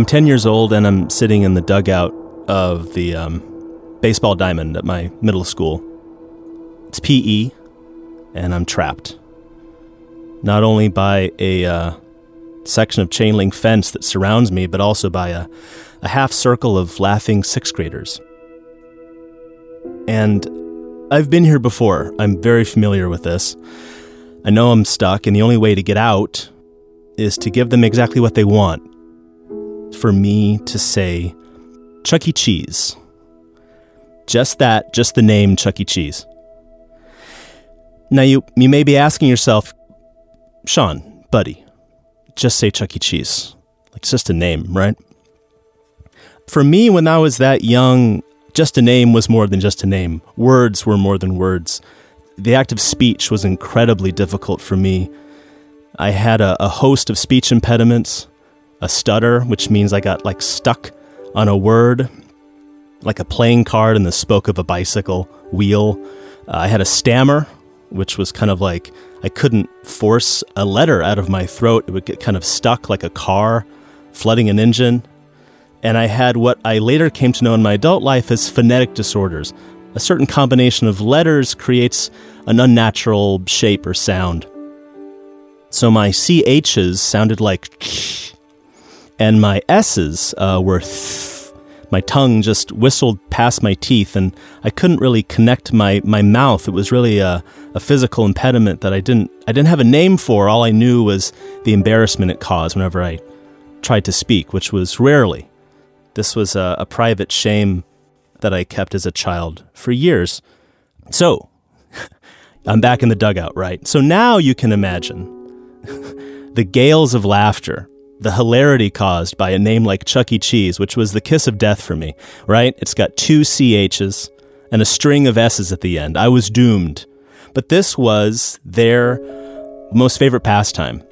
I'm 10 years old and I'm sitting in the dugout of the um, baseball diamond at my middle school. It's PE, and I'm trapped. Not only by a uh, section of chain link fence that surrounds me, but also by a, a half circle of laughing sixth graders. And I've been here before. I'm very familiar with this. I know I'm stuck, and the only way to get out is to give them exactly what they want for me to say Chuck E. Cheese. Just that, just the name Chuck E. Cheese. Now you you may be asking yourself, Sean, buddy, just say Chuck E. Cheese. It's just a name, right? For me, when I was that young, just a name was more than just a name. Words were more than words. The act of speech was incredibly difficult for me. I had a, a host of speech impediments a stutter, which means I got like stuck on a word, like a playing card in the spoke of a bicycle wheel. Uh, I had a stammer, which was kind of like I couldn't force a letter out of my throat. It would get kind of stuck like a car flooding an engine. And I had what I later came to know in my adult life as phonetic disorders. A certain combination of letters creates an unnatural shape or sound. So my CHs sounded like and my S's uh, were th. My tongue just whistled past my teeth, and I couldn't really connect my, my mouth. It was really a, a physical impediment that I didn't I didn't have a name for. All I knew was the embarrassment it caused whenever I tried to speak, which was rarely. This was a, a private shame that I kept as a child for years. So, I'm back in the dugout, right? So now you can imagine the gales of laughter the hilarity caused by a name like Chuck E. Cheese, which was the kiss of death for me, right? It's got two CHs and a string of S's at the end. I was doomed. But this was their most favorite pastime.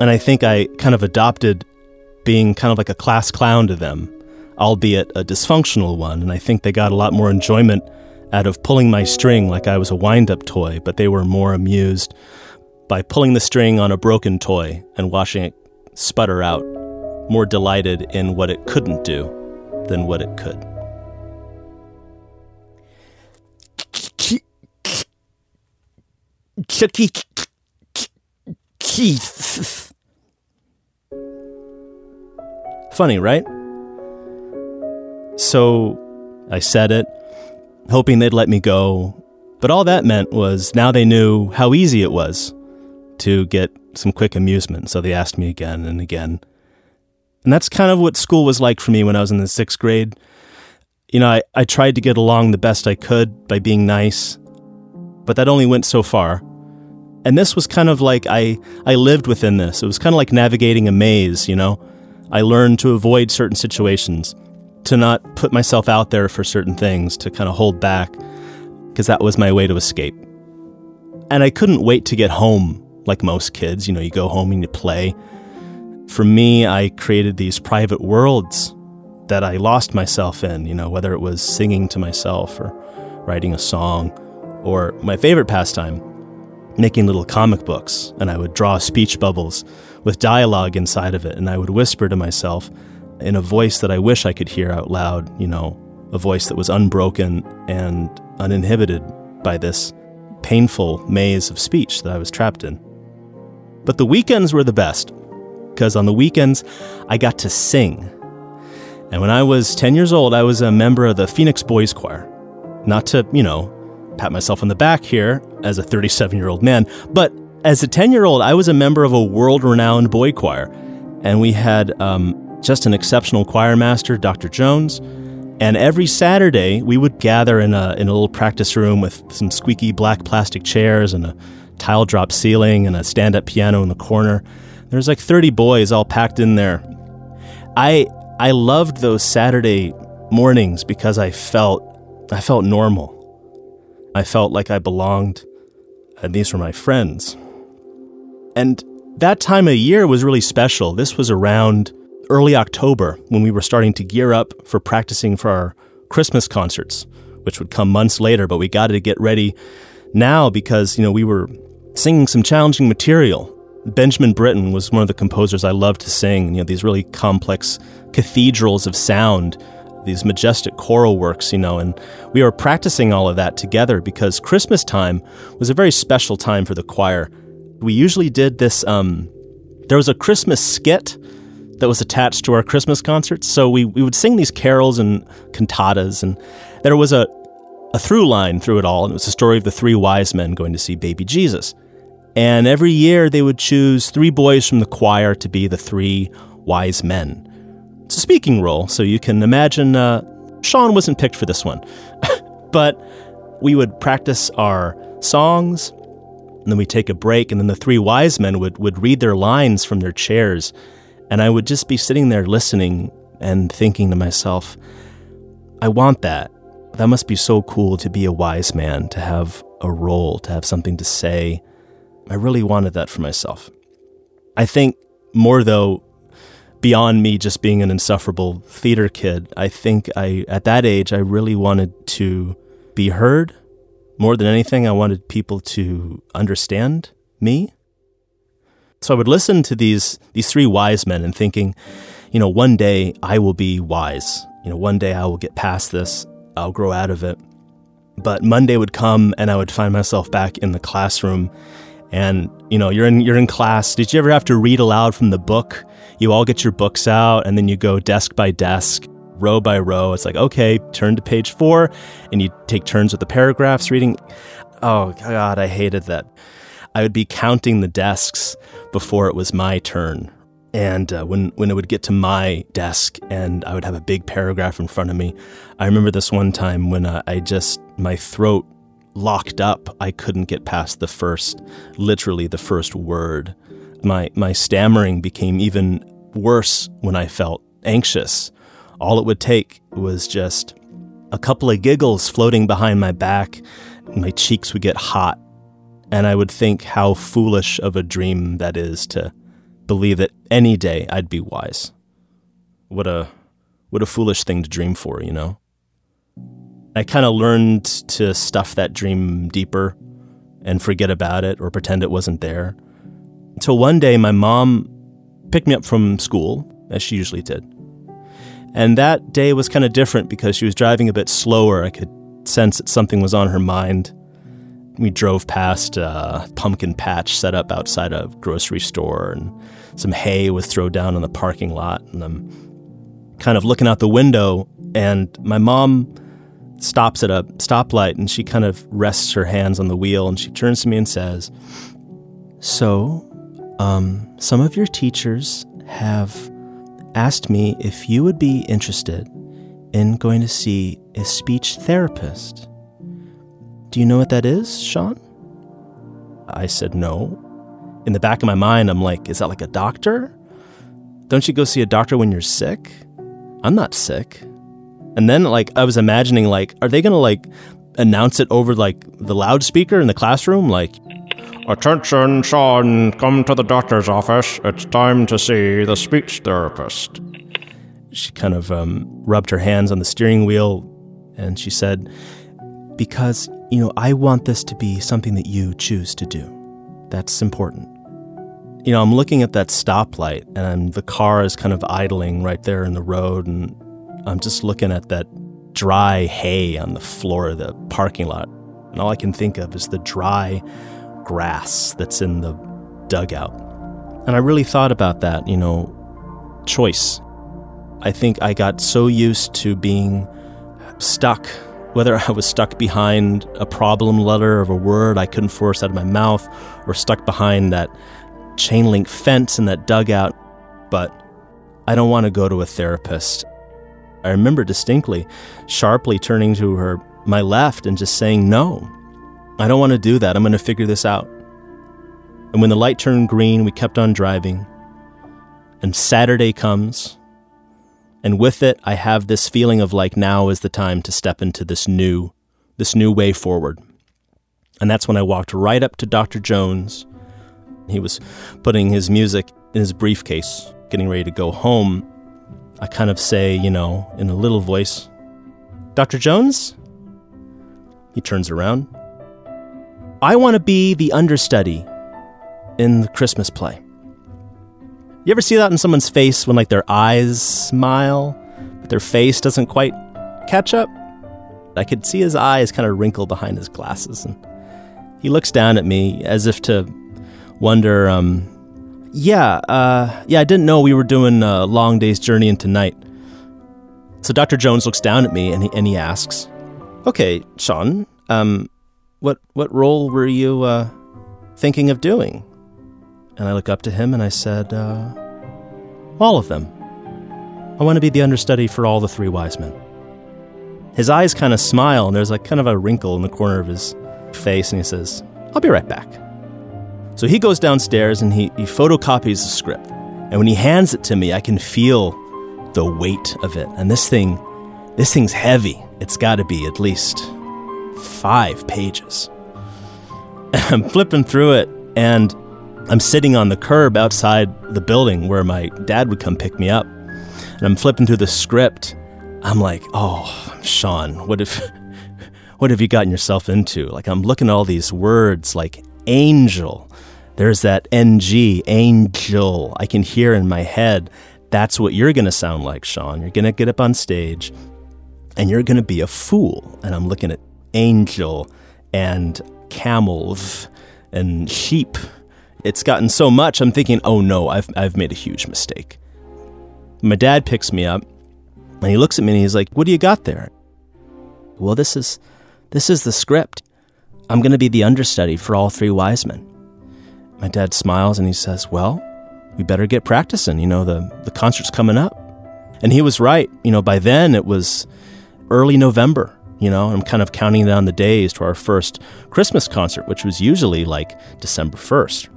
And I think I kind of adopted being kind of like a class clown to them, albeit a dysfunctional one. And I think they got a lot more enjoyment out of pulling my string like I was a wind up toy, but they were more amused by pulling the string on a broken toy and watching it sputter out, more delighted in what it couldn't do than what it could. Keith. Funny, right? So I said it, hoping they'd let me go. But all that meant was now they knew how easy it was to get some quick amusement, so they asked me again and again. And that's kind of what school was like for me when I was in the sixth grade. You know, I, I tried to get along the best I could by being nice, but that only went so far. And this was kind of like I, I lived within this. It was kind of like navigating a maze, you know? I learned to avoid certain situations, to not put myself out there for certain things, to kind of hold back, because that was my way to escape. And I couldn't wait to get home like most kids. You know, you go home and you play. For me, I created these private worlds that I lost myself in, you know, whether it was singing to myself or writing a song, or my favorite pastime, making little comic books. And I would draw speech bubbles with dialogue inside of it, and I would whisper to myself in a voice that I wish I could hear out loud, you know, a voice that was unbroken and uninhibited by this painful maze of speech that I was trapped in. But the weekends were the best, because on the weekends, I got to sing. And when I was 10 years old, I was a member of the Phoenix Boys Choir. Not to, you know, pat myself on the back here as a 37 year old man, but as a 10 year old, I was a member of a world renowned boy choir. And we had um, just an exceptional choir master, Dr. Jones. And every Saturday, we would gather in a, in a little practice room with some squeaky black plastic chairs and a tile drop ceiling and a stand up piano in the corner. There's like 30 boys all packed in there. I, I loved those Saturday mornings because I felt, I felt normal. I felt like I belonged, and these were my friends. And that time of year was really special. This was around early October when we were starting to gear up for practicing for our Christmas concerts, which would come months later, but we got to get ready now because, you know, we were singing some challenging material. Benjamin Britten was one of the composers I loved to sing, you know, these really complex cathedrals of sound, these majestic choral works, you know, and we were practicing all of that together because Christmas time was a very special time for the choir. We usually did this, um, there was a Christmas skit that was attached to our Christmas concerts. So we, we would sing these carols and cantatas, and there was a, a through line through it all, and it was the story of the three wise men going to see baby Jesus. And every year they would choose three boys from the choir to be the three wise men. It's a speaking role, so you can imagine uh, Sean wasn't picked for this one. but we would practice our songs, and then we'd take a break, and then the three wise men would, would read their lines from their chairs and I would just be sitting there listening and thinking to myself, I want that. That must be so cool to be a wise man, to have a role, to have something to say. I really wanted that for myself. I think more though, beyond me just being an insufferable theater kid, I think I, at that age, I really wanted to be heard. More than anything, I wanted people to understand me. So I would listen to these these three wise men and thinking, you know, one day I will be wise. You know, one day I will get past this. I'll grow out of it. But Monday would come and I would find myself back in the classroom and you know, you're in you're in class. Did you ever have to read aloud from the book? You all get your books out and then you go desk by desk, row by row. It's like, okay, turn to page 4 and you take turns with the paragraphs reading. Oh god, I hated that. I would be counting the desks before it was my turn. And uh, when, when it would get to my desk and I would have a big paragraph in front of me, I remember this one time when uh, I just, my throat locked up. I couldn't get past the first, literally the first word. My, my stammering became even worse when I felt anxious. All it would take was just a couple of giggles floating behind my back. My cheeks would get hot and I would think how foolish of a dream that is to believe that any day I'd be wise. What a what a foolish thing to dream for, you know? I kind of learned to stuff that dream deeper and forget about it or pretend it wasn't there. Until one day my mom picked me up from school, as she usually did. And that day was kind of different because she was driving a bit slower. I could sense that something was on her mind we drove past a pumpkin patch set up outside a grocery store, and some hay was thrown down in the parking lot. And I'm kind of looking out the window, and my mom stops at a stoplight and she kind of rests her hands on the wheel and she turns to me and says, So, um, some of your teachers have asked me if you would be interested in going to see a speech therapist. Do you know what that is, Sean? I said no. In the back of my mind, I'm like, is that like a doctor? Don't you go see a doctor when you're sick? I'm not sick. And then like I was imagining like are they going to like announce it over like the loudspeaker in the classroom like Attention, Sean, come to the doctor's office. It's time to see the speech therapist. she kind of um, rubbed her hands on the steering wheel and she said, Because, you know, I want this to be something that you choose to do. That's important. You know, I'm looking at that stoplight and the car is kind of idling right there in the road, and I'm just looking at that dry hay on the floor of the parking lot. And all I can think of is the dry grass that's in the dugout. And I really thought about that, you know, choice. I think I got so used to being stuck, whether I was stuck behind a problem letter of a word I couldn't force out of my mouth, or stuck behind that chain link fence in that dugout. But I don't want to go to a therapist. I remember distinctly, sharply turning to her, my left, and just saying, No, I don't want to do that. I'm going to figure this out. And when the light turned green, we kept on driving. And Saturday comes. And with it, I have this feeling of like now is the time to step into this new, this new way forward. And that's when I walked right up to Dr. Jones. He was putting his music in his briefcase, getting ready to go home. I kind of say, you know, in a little voice, Dr. Jones? He turns around. I want to be the understudy in the Christmas play. You ever see that in someone's face when like their eyes smile, but their face doesn't quite catch up? I could see his eyes kind of wrinkle behind his glasses, and he looks down at me as if to wonder, um, yeah, uh, yeah, I didn't know we were doing a long day's journey into night. So Dr. Jones looks down at me and he, and he asks, Okay, Sean, um, what, what role were you uh, thinking of doing? And I look up to him and I said, uh, All of them. I want to be the understudy for all the three wise men. His eyes kind of smile and there's like kind of a wrinkle in the corner of his face and he says, I'll be right back. So he goes downstairs and he, he photocopies the script. And when he hands it to me, I can feel the weight of it. And this thing, this thing's heavy. It's got to be at least five pages. And I'm flipping through it and I'm sitting on the curb outside the building where my dad would come pick me up. And I'm flipping through the script. I'm like, oh, Sean, what if, what have you gotten yourself into? Like, I'm looking at all these words like angel. There's that NG, angel. I can hear in my head. That's what you're going to sound like, Sean. You're going to get up on stage and you're going to be a fool. And I'm looking at angel and camels and sheep. It's gotten so much, I'm thinking, oh no, I've, I've made a huge mistake. My dad picks me up and he looks at me and he's like, what do you got there? Well, this is, this is the script. I'm going to be the understudy for all three wise men. My dad smiles and he says, well, we better get practicing. You know, the, the concert's coming up. And he was right. You know, by then it was early November. You know, I'm kind of counting down the days to our first Christmas concert, which was usually like December 1st.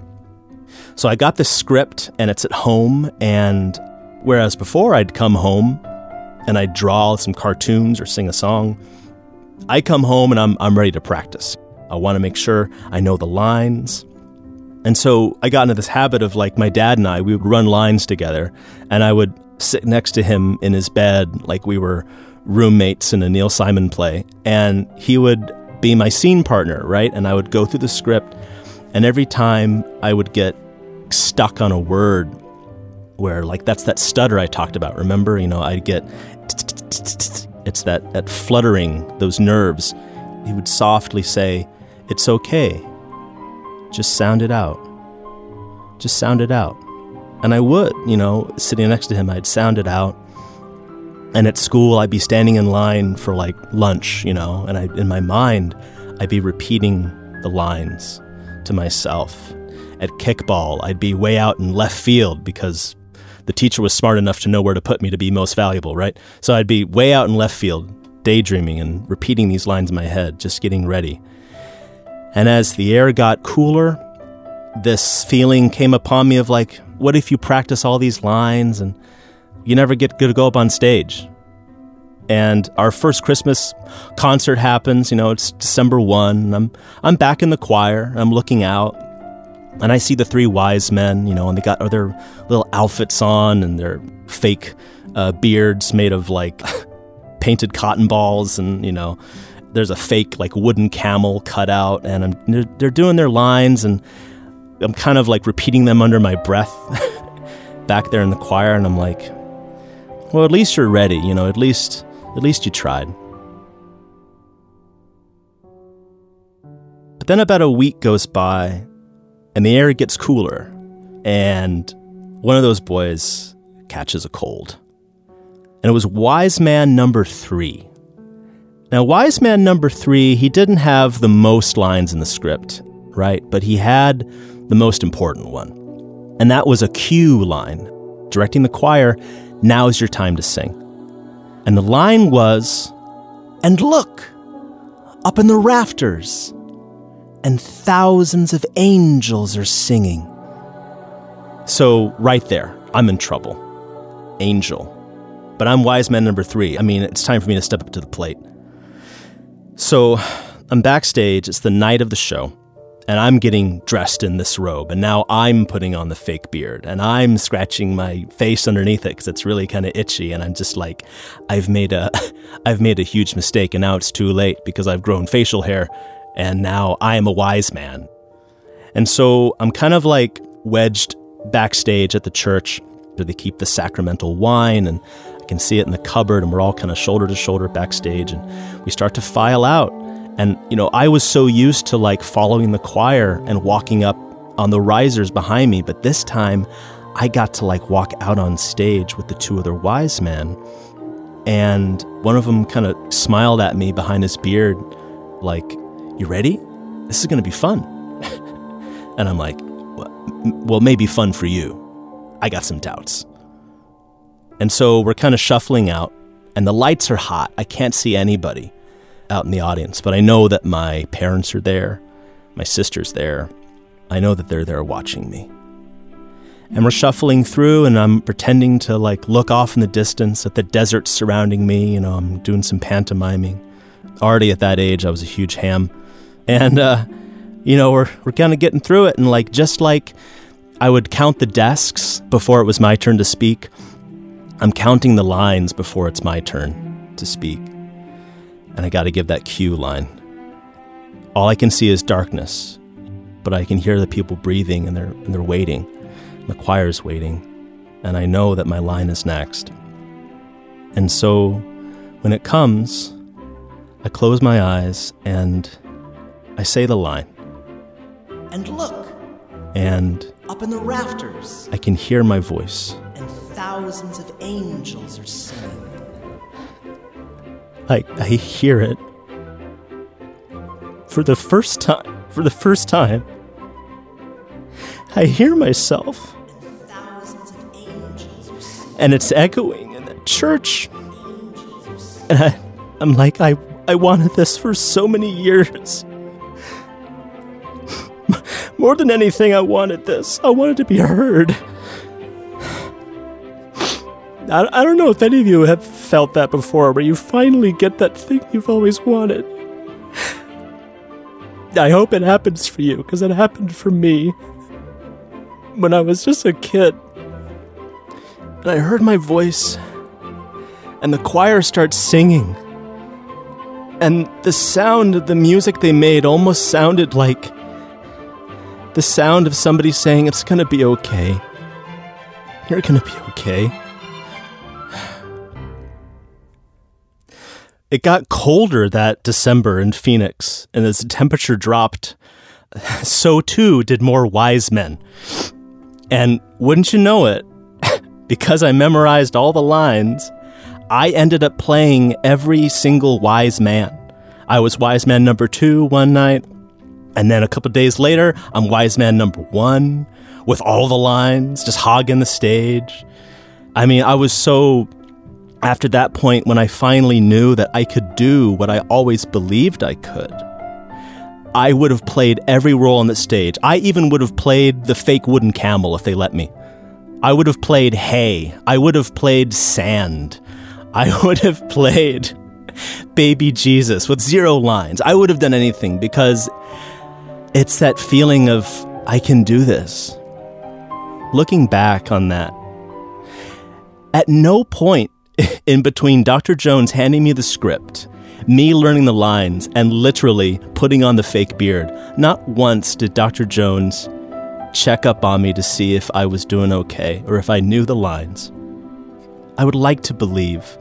So I got this script and it's at home. And whereas before I'd come home and I'd draw some cartoons or sing a song, I come home and I'm, I'm ready to practice. I want to make sure I know the lines. And so I got into this habit of like my dad and I, we would run lines together and I would sit next to him in his bed like we were roommates in a Neil Simon play. And he would be my scene partner, right? And I would go through the script. And every time I would get stuck on a word where, like, that's that stutter I talked about. Remember? You know, I'd get, it's that, that fluttering, those nerves. He would softly say, It's okay. Just sound it out. Just sound it out. And I would, you know, sitting next to him, I'd sound it out. And at school, I'd be standing in line for like lunch, you know, and I, in my mind, I'd be repeating the lines to myself. At kickball, I'd be way out in left field because the teacher was smart enough to know where to put me to be most valuable, right? So I'd be way out in left field, daydreaming and repeating these lines in my head, just getting ready. And as the air got cooler, this feeling came upon me of like, what if you practice all these lines and you never get good to go up on stage? And our first Christmas concert happens, you know, it's December 1, and I'm I'm back in the choir, I'm looking out, and I see the three wise men, you know, and they got their little outfits on and their fake uh, beards made of like painted cotton balls, and you know, there's a fake like wooden camel cut out, and I'm, they're, they're doing their lines, and I'm kind of like repeating them under my breath back there in the choir, and I'm like, well, at least you're ready, you know, at least at least you tried. But then about a week goes by, and the air gets cooler, and one of those boys catches a cold. And it was wise man number three. Now, wise man number three, he didn't have the most lines in the script, right? But he had the most important one. And that was a cue line, directing the choir, now's your time to sing. And the line was, and look, up in the rafters, and thousands of angels are singing. So, right there, I'm in trouble. Angel. But I'm wise man number three. I mean, it's time for me to step up to the plate. So, I'm backstage. It's the night of the show and I'm getting dressed in this robe, and now I'm putting on the fake beard, and I'm scratching my face underneath it because it's really kind of itchy, and I'm just like, I've made a, I've made a huge mistake, and now it's too late because I've grown facial hair, and now I am a wise man, and so I'm kind of like wedged backstage at the church where they keep the sacramental wine, and can see it in the cupboard, and we're all kind of shoulder to shoulder backstage, and we start to file out and, you know, I was so used to like following the choir and walking up on the risers behind me, but this time I got to like walk out on stage with the two other wise men. And one of them kind of smiled at me behind his beard, like, You ready? This is going to be fun. and I'm like, Well, maybe fun for you. I got some doubts. And so we're kind of shuffling out, and the lights are hot. I can't see anybody out in the audience, but I know that my parents are there, my sister's there. I know that they're there watching me. And we're shuffling through, and I'm pretending to like look off in the distance at the desert surrounding me. You know, I'm doing some pantomiming. Already at that age, I was a huge ham. And, uh, you know, we're, we're kind of getting through it. And like, just like I would count the desks before it was my turn to speak, I'm counting the lines before it's my turn to speak and I got to give that cue line. All I can see is darkness, but I can hear the people breathing and they're, and they're waiting. The choir's waiting, and I know that my line is next. And so when it comes, I close my eyes and I say the line. And look! And up in the rafters, I can hear my voice. And thousands of angels are singing. I, I hear it. For the first time, for the first time, I hear myself. And it's echoing in the church. And I, I'm like, I, I wanted this for so many years. More than anything, I wanted this. I wanted to be heard. I, I don't know if any of you have felt that before, where you finally get that thing you've always wanted. I hope it happens for you, because it happened for me when I was just a kid. And I heard my voice, and the choir starts singing. And the sound of the music they made almost sounded like the sound of somebody saying, It's gonna be okay. You're gonna be okay. It got colder that December in Phoenix, and as the temperature dropped, so too did more wise men. And wouldn't you know it, because I memorized all the lines, I ended up playing every single wise man. I was wise man number two one night, and then a couple days later, I'm wise man number one with all the lines, just hogging the stage. I mean, I was so. After that point, when I finally knew that I could do what I always believed I could, I would have played every role on the stage. I even would have played the fake wooden camel if they let me. I would have played hay. I would have played sand. I would have played baby Jesus with zero lines. I would have done anything because it's that feeling of I can do this. Looking back on that, at no point in between Dr. Jones handing me the script, me learning the lines, and literally putting on the fake beard, not once did Dr. Jones check up on me to see if I was doing okay or if I knew the lines. I would like to believe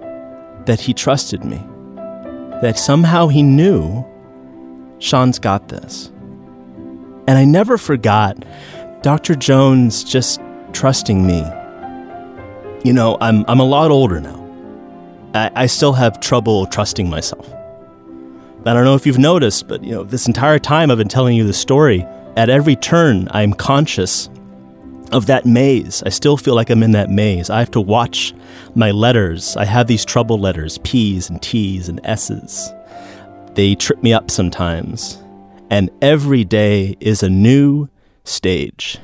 that he trusted me, that somehow he knew Sean's got this. And I never forgot Dr. Jones just trusting me. You know, I'm, I'm a lot older now. I, I still have trouble trusting myself. I don't know if you've noticed, but you know, this entire time I've been telling you the story, at every turn I'm conscious of that maze. I still feel like I'm in that maze. I have to watch my letters. I have these trouble letters, P's and T's and S's. They trip me up sometimes. And every day is a new stage.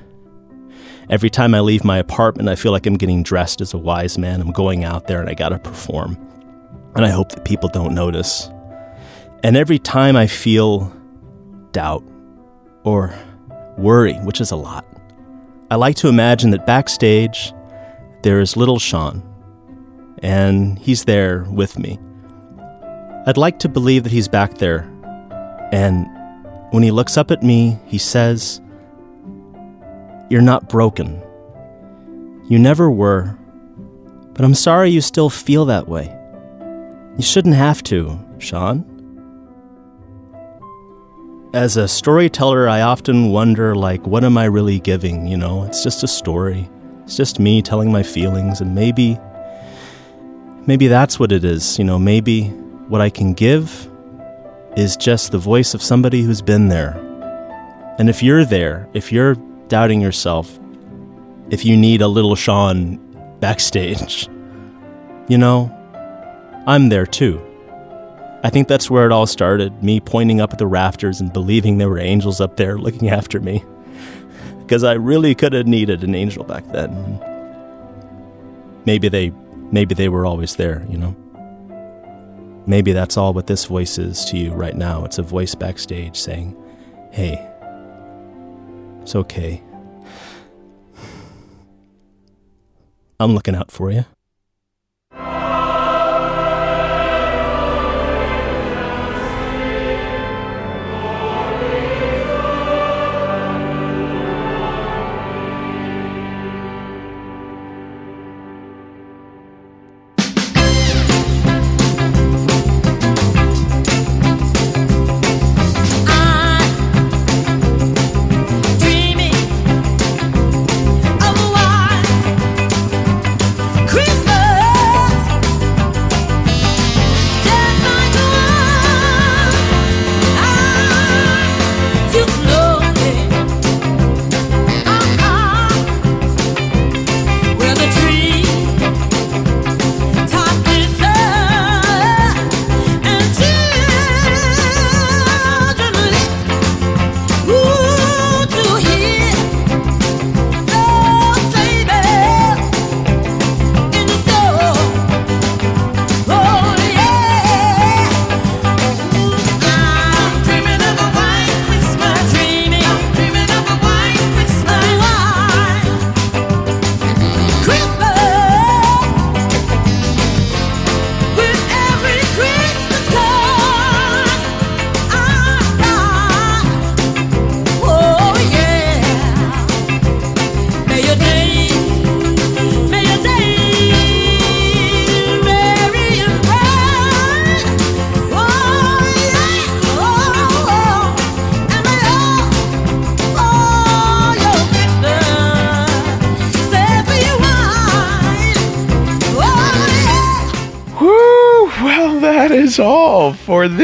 Every time I leave my apartment, I feel like I'm getting dressed as a wise man. I'm going out there and I gotta perform. And I hope that people don't notice. And every time I feel doubt or worry, which is a lot, I like to imagine that backstage there is little Sean, and he's there with me. I'd like to believe that he's back there, and when he looks up at me, he says, You're not broken. You never were, but I'm sorry you still feel that way. You shouldn't have to, Sean. As a storyteller, I often wonder, like, what am I really giving? You know, it's just a story. It's just me telling my feelings, and maybe, maybe that's what it is. You know, maybe what I can give is just the voice of somebody who's been there. And if you're there, if you're doubting yourself, if you need a little Sean backstage, you know, I'm there too. I think that's where it all started me pointing up at the rafters and believing there were angels up there looking after me. Because I really could have needed an angel back then. Maybe they maybe they were always there, you know. Maybe that's all what this voice is to you right now. It's a voice backstage saying, "Hey, it's okay. I'm looking out for you."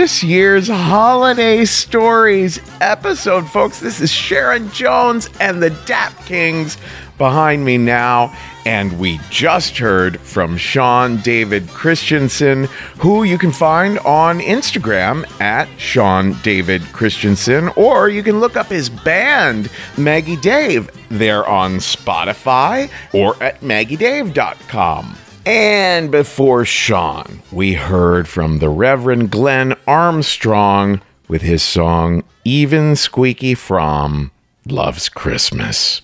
This year's Holiday Stories episode, folks. This is Sharon Jones and the Dap Kings behind me now. And we just heard from Sean David Christensen, who you can find on Instagram at Sean David Christensen, or you can look up his band, Maggie Dave. They're on Spotify or at maggiedave.com. And before Sean, we heard from the Reverend Glenn Armstrong with his song Even Squeaky Fromme Loves Christmas.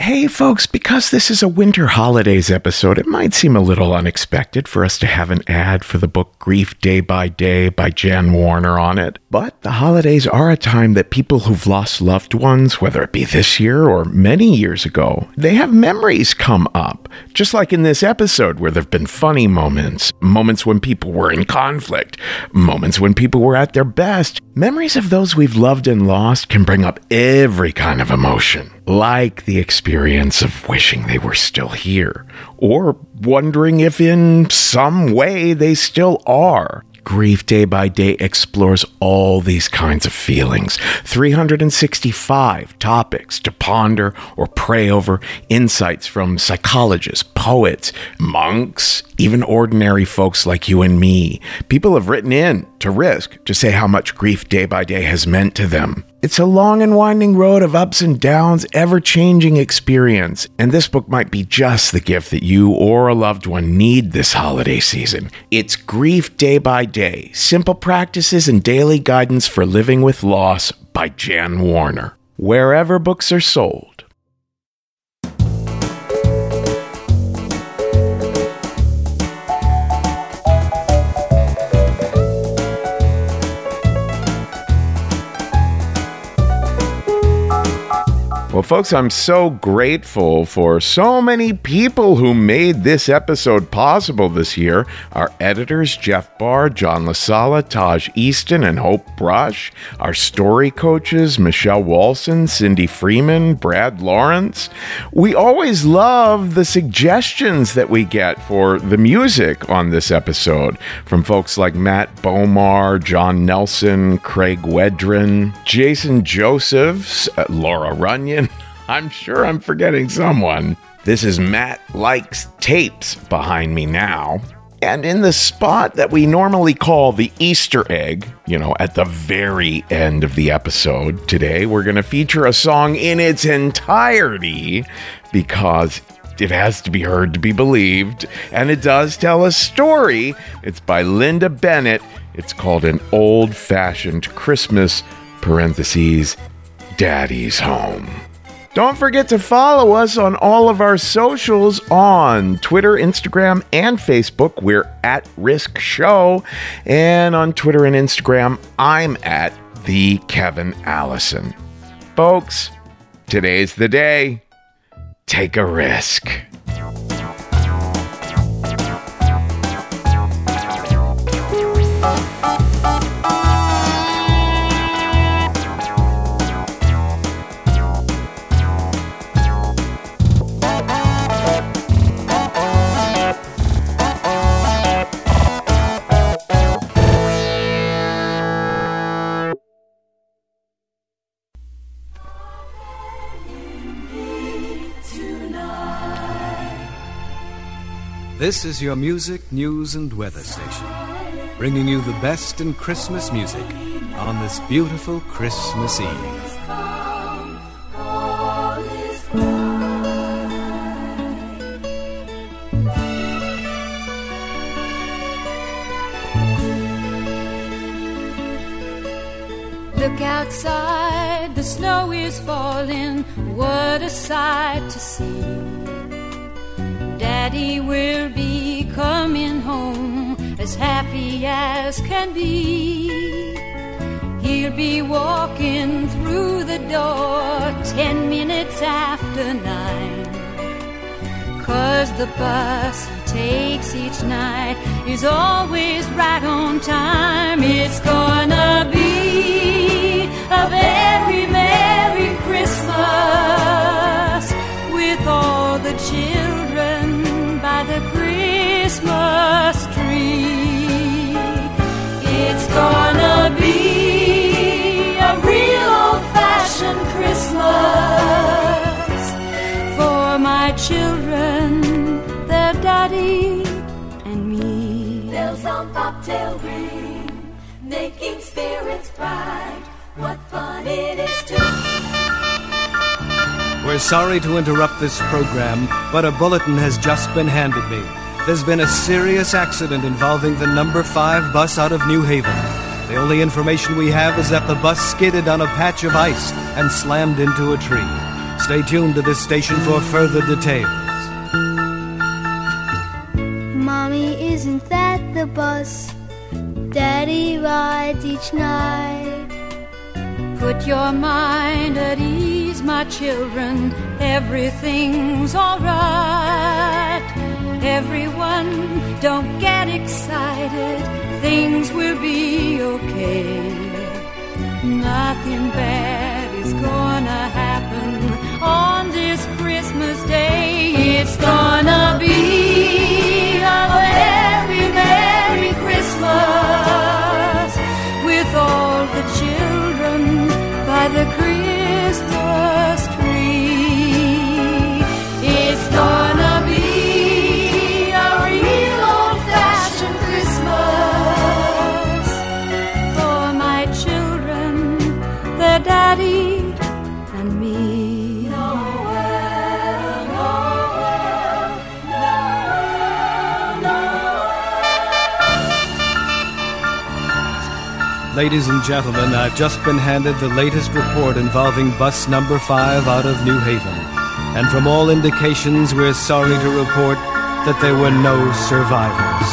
Hey, folks, because this is a winter holidays episode, it might seem a little unexpected for us to have an ad for the book Grief Day by Day by Jan Warner on it. But the holidays are a time that people who've lost loved ones, whether it be this year or many years ago, they have memories come up. Just like in this episode where there have been funny moments, moments when people were in conflict, moments when people were at their best. Memories of those we've loved and lost can bring up every kind of emotion like the experience of wishing they were still here, or wondering if in some way they still are. Grief Day by Day explores all these kinds of feelings. 365 topics to ponder or pray over, insights from psychologists, poets, monks, even ordinary folks like you and me. People have written in to Risk to say how much Grief Day by Day has meant to them. It's a long and winding road of ups and downs, ever changing experience, and this book might be just the gift that you or a loved one need this holiday season. It's Grief Day by Day Simple Practices and Daily Guidance for Living with Loss by Jan Warner. Wherever books are sold. Well, folks, I'm so grateful for so many people who made this episode possible this year. Our editors, Jeff Barr, John LaSala, Taj Easton, and Hope Brush. Our story coaches, Michelle Walson, Cindy Freeman, Brad Lawrence. We always love the suggestions that we get for the music on this episode from folks like Matt Bomar, John Nelson, Craig Wedren, Jason Josephs, uh, Laura Runyon. I'm sure I'm forgetting someone. This is Matt Likes Tapes behind me now. And in the spot that we normally call the Easter egg, you know, at the very end of the episode, today we're going to feature a song in its entirety because it has to be heard to be believed, and it does tell a story. It's by Linda Bennett. It's called An Old Fashioned Christmas, parentheses, Daddy's Home. Don't forget to follow us on all of our socials on Twitter, Instagram, and Facebook. We're at Risk Show. And on Twitter and Instagram, I'm at the Kevin Allison. Folks, today's the day. Take a risk. This is your music, news, and weather station, bringing you the best in Christmas music on this beautiful Christmas Eve. Look outside, the snow is falling. What a sight to see. Daddy will be coming home as happy as can be. He'll be walking through the door ten minutes after nine. Cause the bus he takes each night is always right on time. It's gonna be a very Merry Christmas with all the children Christmas tree. It's gonna be a real old fashioned Christmas for my children, their daddy, and me. Bells on bobtail ring, making spirits bright. What fun it is to. We're sorry to interrupt this program, but a bulletin has just been handed me. There's been a serious accident involving the number 5 bus out of New Haven. The only information we have is that the bus skidded on a patch of ice and slammed into a tree. Stay tuned to this station for further details. Mommy, isn't that the bus Daddy rides each night? Put your mind at ease, my children. Everything's alright. Everyone, don't get excited. Things will be okay. Nothing bad is gonna happen on this Christmas day. It's gonna be Ladies and gentlemen, I've just been handed the latest report involving bus number 5 out of New Haven. And from all indications, we're sorry to report that there were no survivors.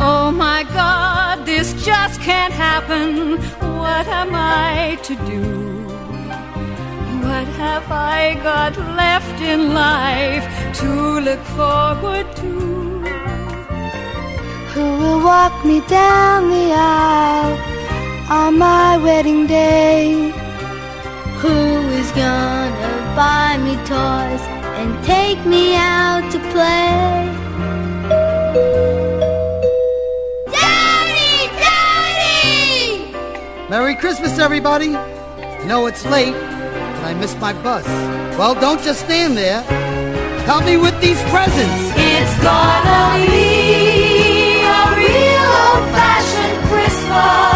Oh my God, this just can't happen. What am I to do? What have I got left in life to look forward to? Who will walk me down the aisle on my wedding day? Who is gonna buy me toys and take me out to play? Daddy! Daddy! Merry Christmas, everybody! I know it's late, but I missed my bus. Well, don't just stand there. Help me with these presents. It's gonna be Oh.